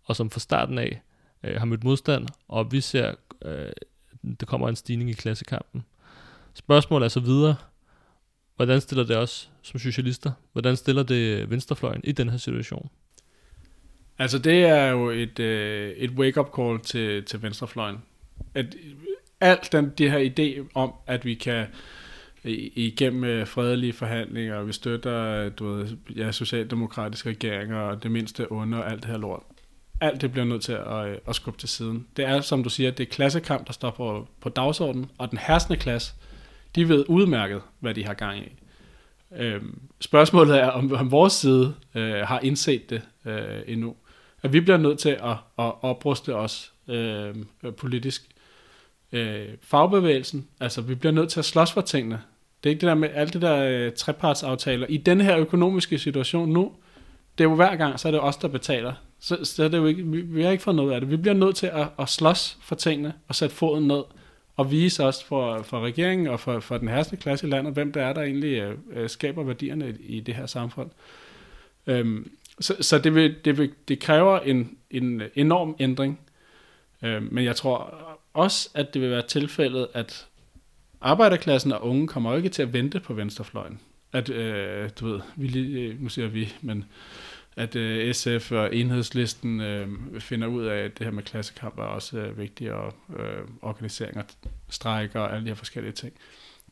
og som fra starten af øh, har mødt modstand, og vi ser, øh, der kommer en stigning i klassekampen. Spørgsmålet er så videre, hvordan stiller det os som socialister? Hvordan stiller det venstrefløjen i den her situation? Altså det er jo et, øh, et wake-up call til, til venstrefløjen. At alt den, det her idé om, at vi kan igennem øh, fredelige forhandlinger, og vi støtter øh, du ved, ja, socialdemokratiske regeringer, og det mindste under alt det her lort. Alt det bliver nødt til at, øh, at skubbe til siden. Det er, som du siger, det er klassekamp, der står på, på dagsordenen, og den herskende klasse, de ved udmærket, hvad de har gang i. Øhm, spørgsmålet er, om, om vores side øh, har indset det øh, endnu. At vi bliver nødt til at, at opruste os øh, politisk. Øh, fagbevægelsen, altså vi bliver nødt til at slås for tingene. Det er ikke det der med alt det der øh, trepartsaftaler. I den her økonomiske situation nu, det er jo hver gang, så er det os, der betaler. Så, så er det jo ikke, vi, vi har ikke fået noget af det. Vi bliver nødt til at, at slås for tingene og sætte foden ned og vise os for, for regeringen og for, for den herskende klasse i landet, hvem det er, der egentlig øh, øh, skaber værdierne i, i det her samfund. Øhm, så så det, vil, det, vil, det kræver en, en enorm ændring, øhm, men jeg tror også, at det vil være tilfældet, at arbejderklassen og unge kommer jo ikke til at vente på venstrefløjen. At, øh, du ved, vi, lige- nu siger vi, men at øh, SF og enhedslisten øh, finder ud af, at det her med klassekamp er også øh, vigtigt, og øh, organiseringer, strejker og alle de her forskellige ting.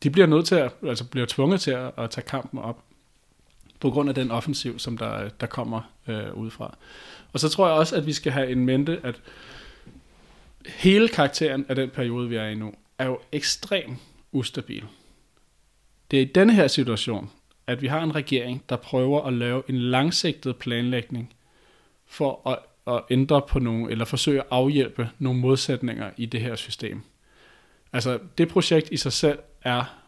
De bliver nødt til at, altså bliver tvunget til at, at tage kampen op, på grund af den offensiv, som der, der kommer øh, udefra. Og så tror jeg også, at vi skal have en mente, at hele karakteren af den periode, vi er i nu, er jo ekstremt ustabil. Det er i denne her situation, at vi har en regering, der prøver at lave en langsigtet planlægning for at, at ændre på nogle, eller forsøge at afhjælpe nogle modsætninger i det her system. Altså, det projekt i sig selv er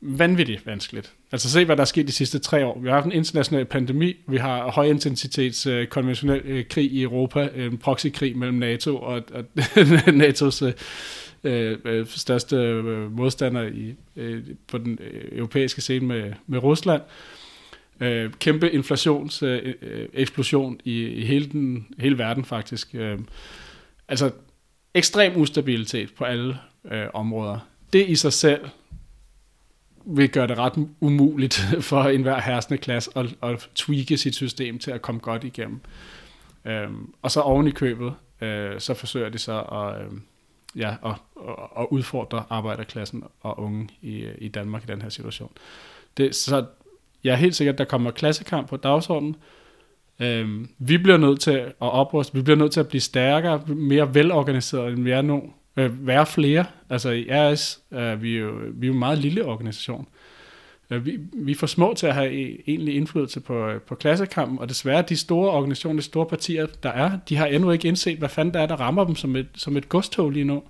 vanvittigt vanskeligt. Altså se, hvad der er sket de sidste tre år. Vi har haft en international pandemi, vi har højintensitets øh, konventionel øh, krig i Europa, en proxykrig mellem NATO og, og NATO's øh, øh, øh, største øh, modstander i, øh, på den øh, europæiske scene med, med Rusland. Øh, kæmpe inflationseksplosion øh, øh, eksplosion i, i hele, den, hele verden faktisk. Øh, altså ekstrem ustabilitet på alle øh, områder. Det i sig selv vil gøre det ret umuligt for enhver herskende klasse at, at tweake sit system til at komme godt igennem. Øhm, og så oven i købet, øh, så forsøger de så at, øh, ja, og, og, og udfordre arbejderklassen og unge i, øh, i Danmark i den her situation. Det, så jeg er helt sikker, at der kommer klassekamp på dagsordenen. Øhm, vi bliver nødt til at opruste, vi bliver nødt til at blive stærkere, mere velorganiseret, end vi er nu. Øh, være flere. Altså i RS, øh, vi, er jo, vi er jo en meget lille organisation. Vi, vi er for små til at have e, egentlig indflydelse på, øh, på klassekampen, og desværre de store organisationer, de store partier, der er, de har endnu ikke indset, hvad fanden der er, der rammer dem som et, som et godstog lige nu.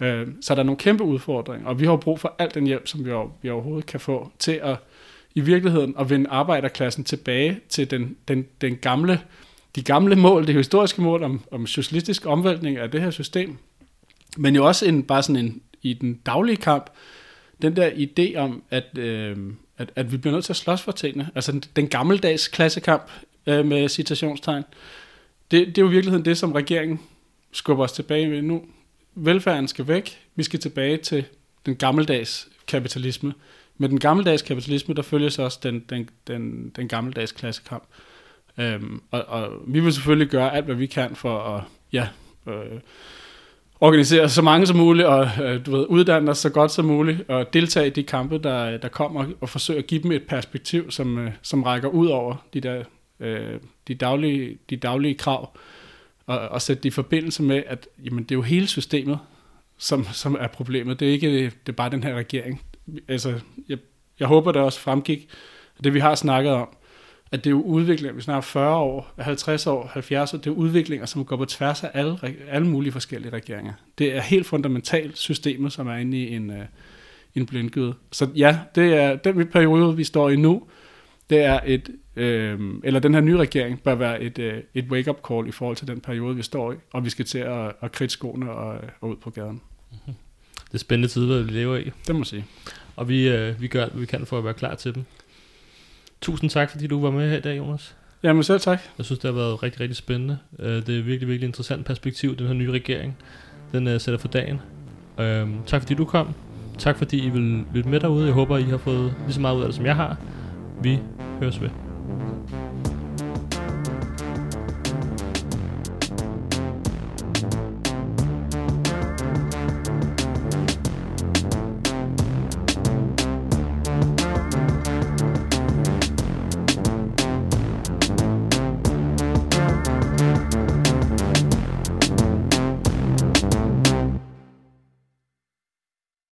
Øh, så der er nogle kæmpe udfordringer, og vi har brug for al den hjælp, som vi, vi overhovedet kan få til at i virkeligheden at vende arbejderklassen tilbage til den, den, den gamle, de gamle mål, det historiske mål om, om socialistisk omvæltning af det her system, men jo også en, bare sådan en, i den daglige kamp, den der idé om, at, øh, at, at vi bliver nødt til at slås for tingene. Altså den, den gammeldags klassekamp øh, med citationstegn. Det, det er jo i virkeligheden det, som regeringen skubber os tilbage med nu. Velfærden skal væk. Vi skal tilbage til den gammeldags kapitalisme. Med den gammeldags kapitalisme, der følger også den, den, den, den gammeldags klassekamp. Øhm, og, og vi vil selvfølgelig gøre alt, hvad vi kan for at ja, øh, organisere så mange som muligt, og øh, du ved, uddanne os så godt som muligt, og deltage i de kampe, der, der kommer, og forsøge at give dem et perspektiv, som, øh, som rækker ud over de, der, øh, de, daglige, de daglige krav, og, og sætte det i forbindelse med, at jamen, det er jo hele systemet, som, som er problemet. Det er ikke det er bare den her regering. Altså, jeg, jeg håber, det også fremgik, det vi har snakket om, at det er jo udviklinger, vi snakker 40 år, 50 år, 70 år, det er udviklinger, som går på tværs af alle, alle mulige forskellige regeringer. Det er helt fundamentalt systemet, som er inde i en, uh, en blindgyde. Så ja, det er den periode, vi står i nu, det er et, øh, eller den her nye regering bør være et, øh, et wake-up call i forhold til den periode, vi står i, og vi skal til at, at kridte skoene og, og ud på gaden. Det er spændende tider, vi lever i. Det må jeg sige. Og vi, øh, vi gør alt, hvad vi kan for at være klar til dem. Tusind tak, fordi du var med her i dag, Jonas. Jamen selv tak. Jeg synes, det har været rigtig, rigtig spændende. Øh, Det er virkelig, virkelig interessant perspektiv, den her nye regering, den øh, sætter for dagen. Øhm, tak fordi du kom. Tak fordi I vil lytte med derude. Jeg håber, I har fået lige så meget ud af det, som jeg har. Vi høres ved.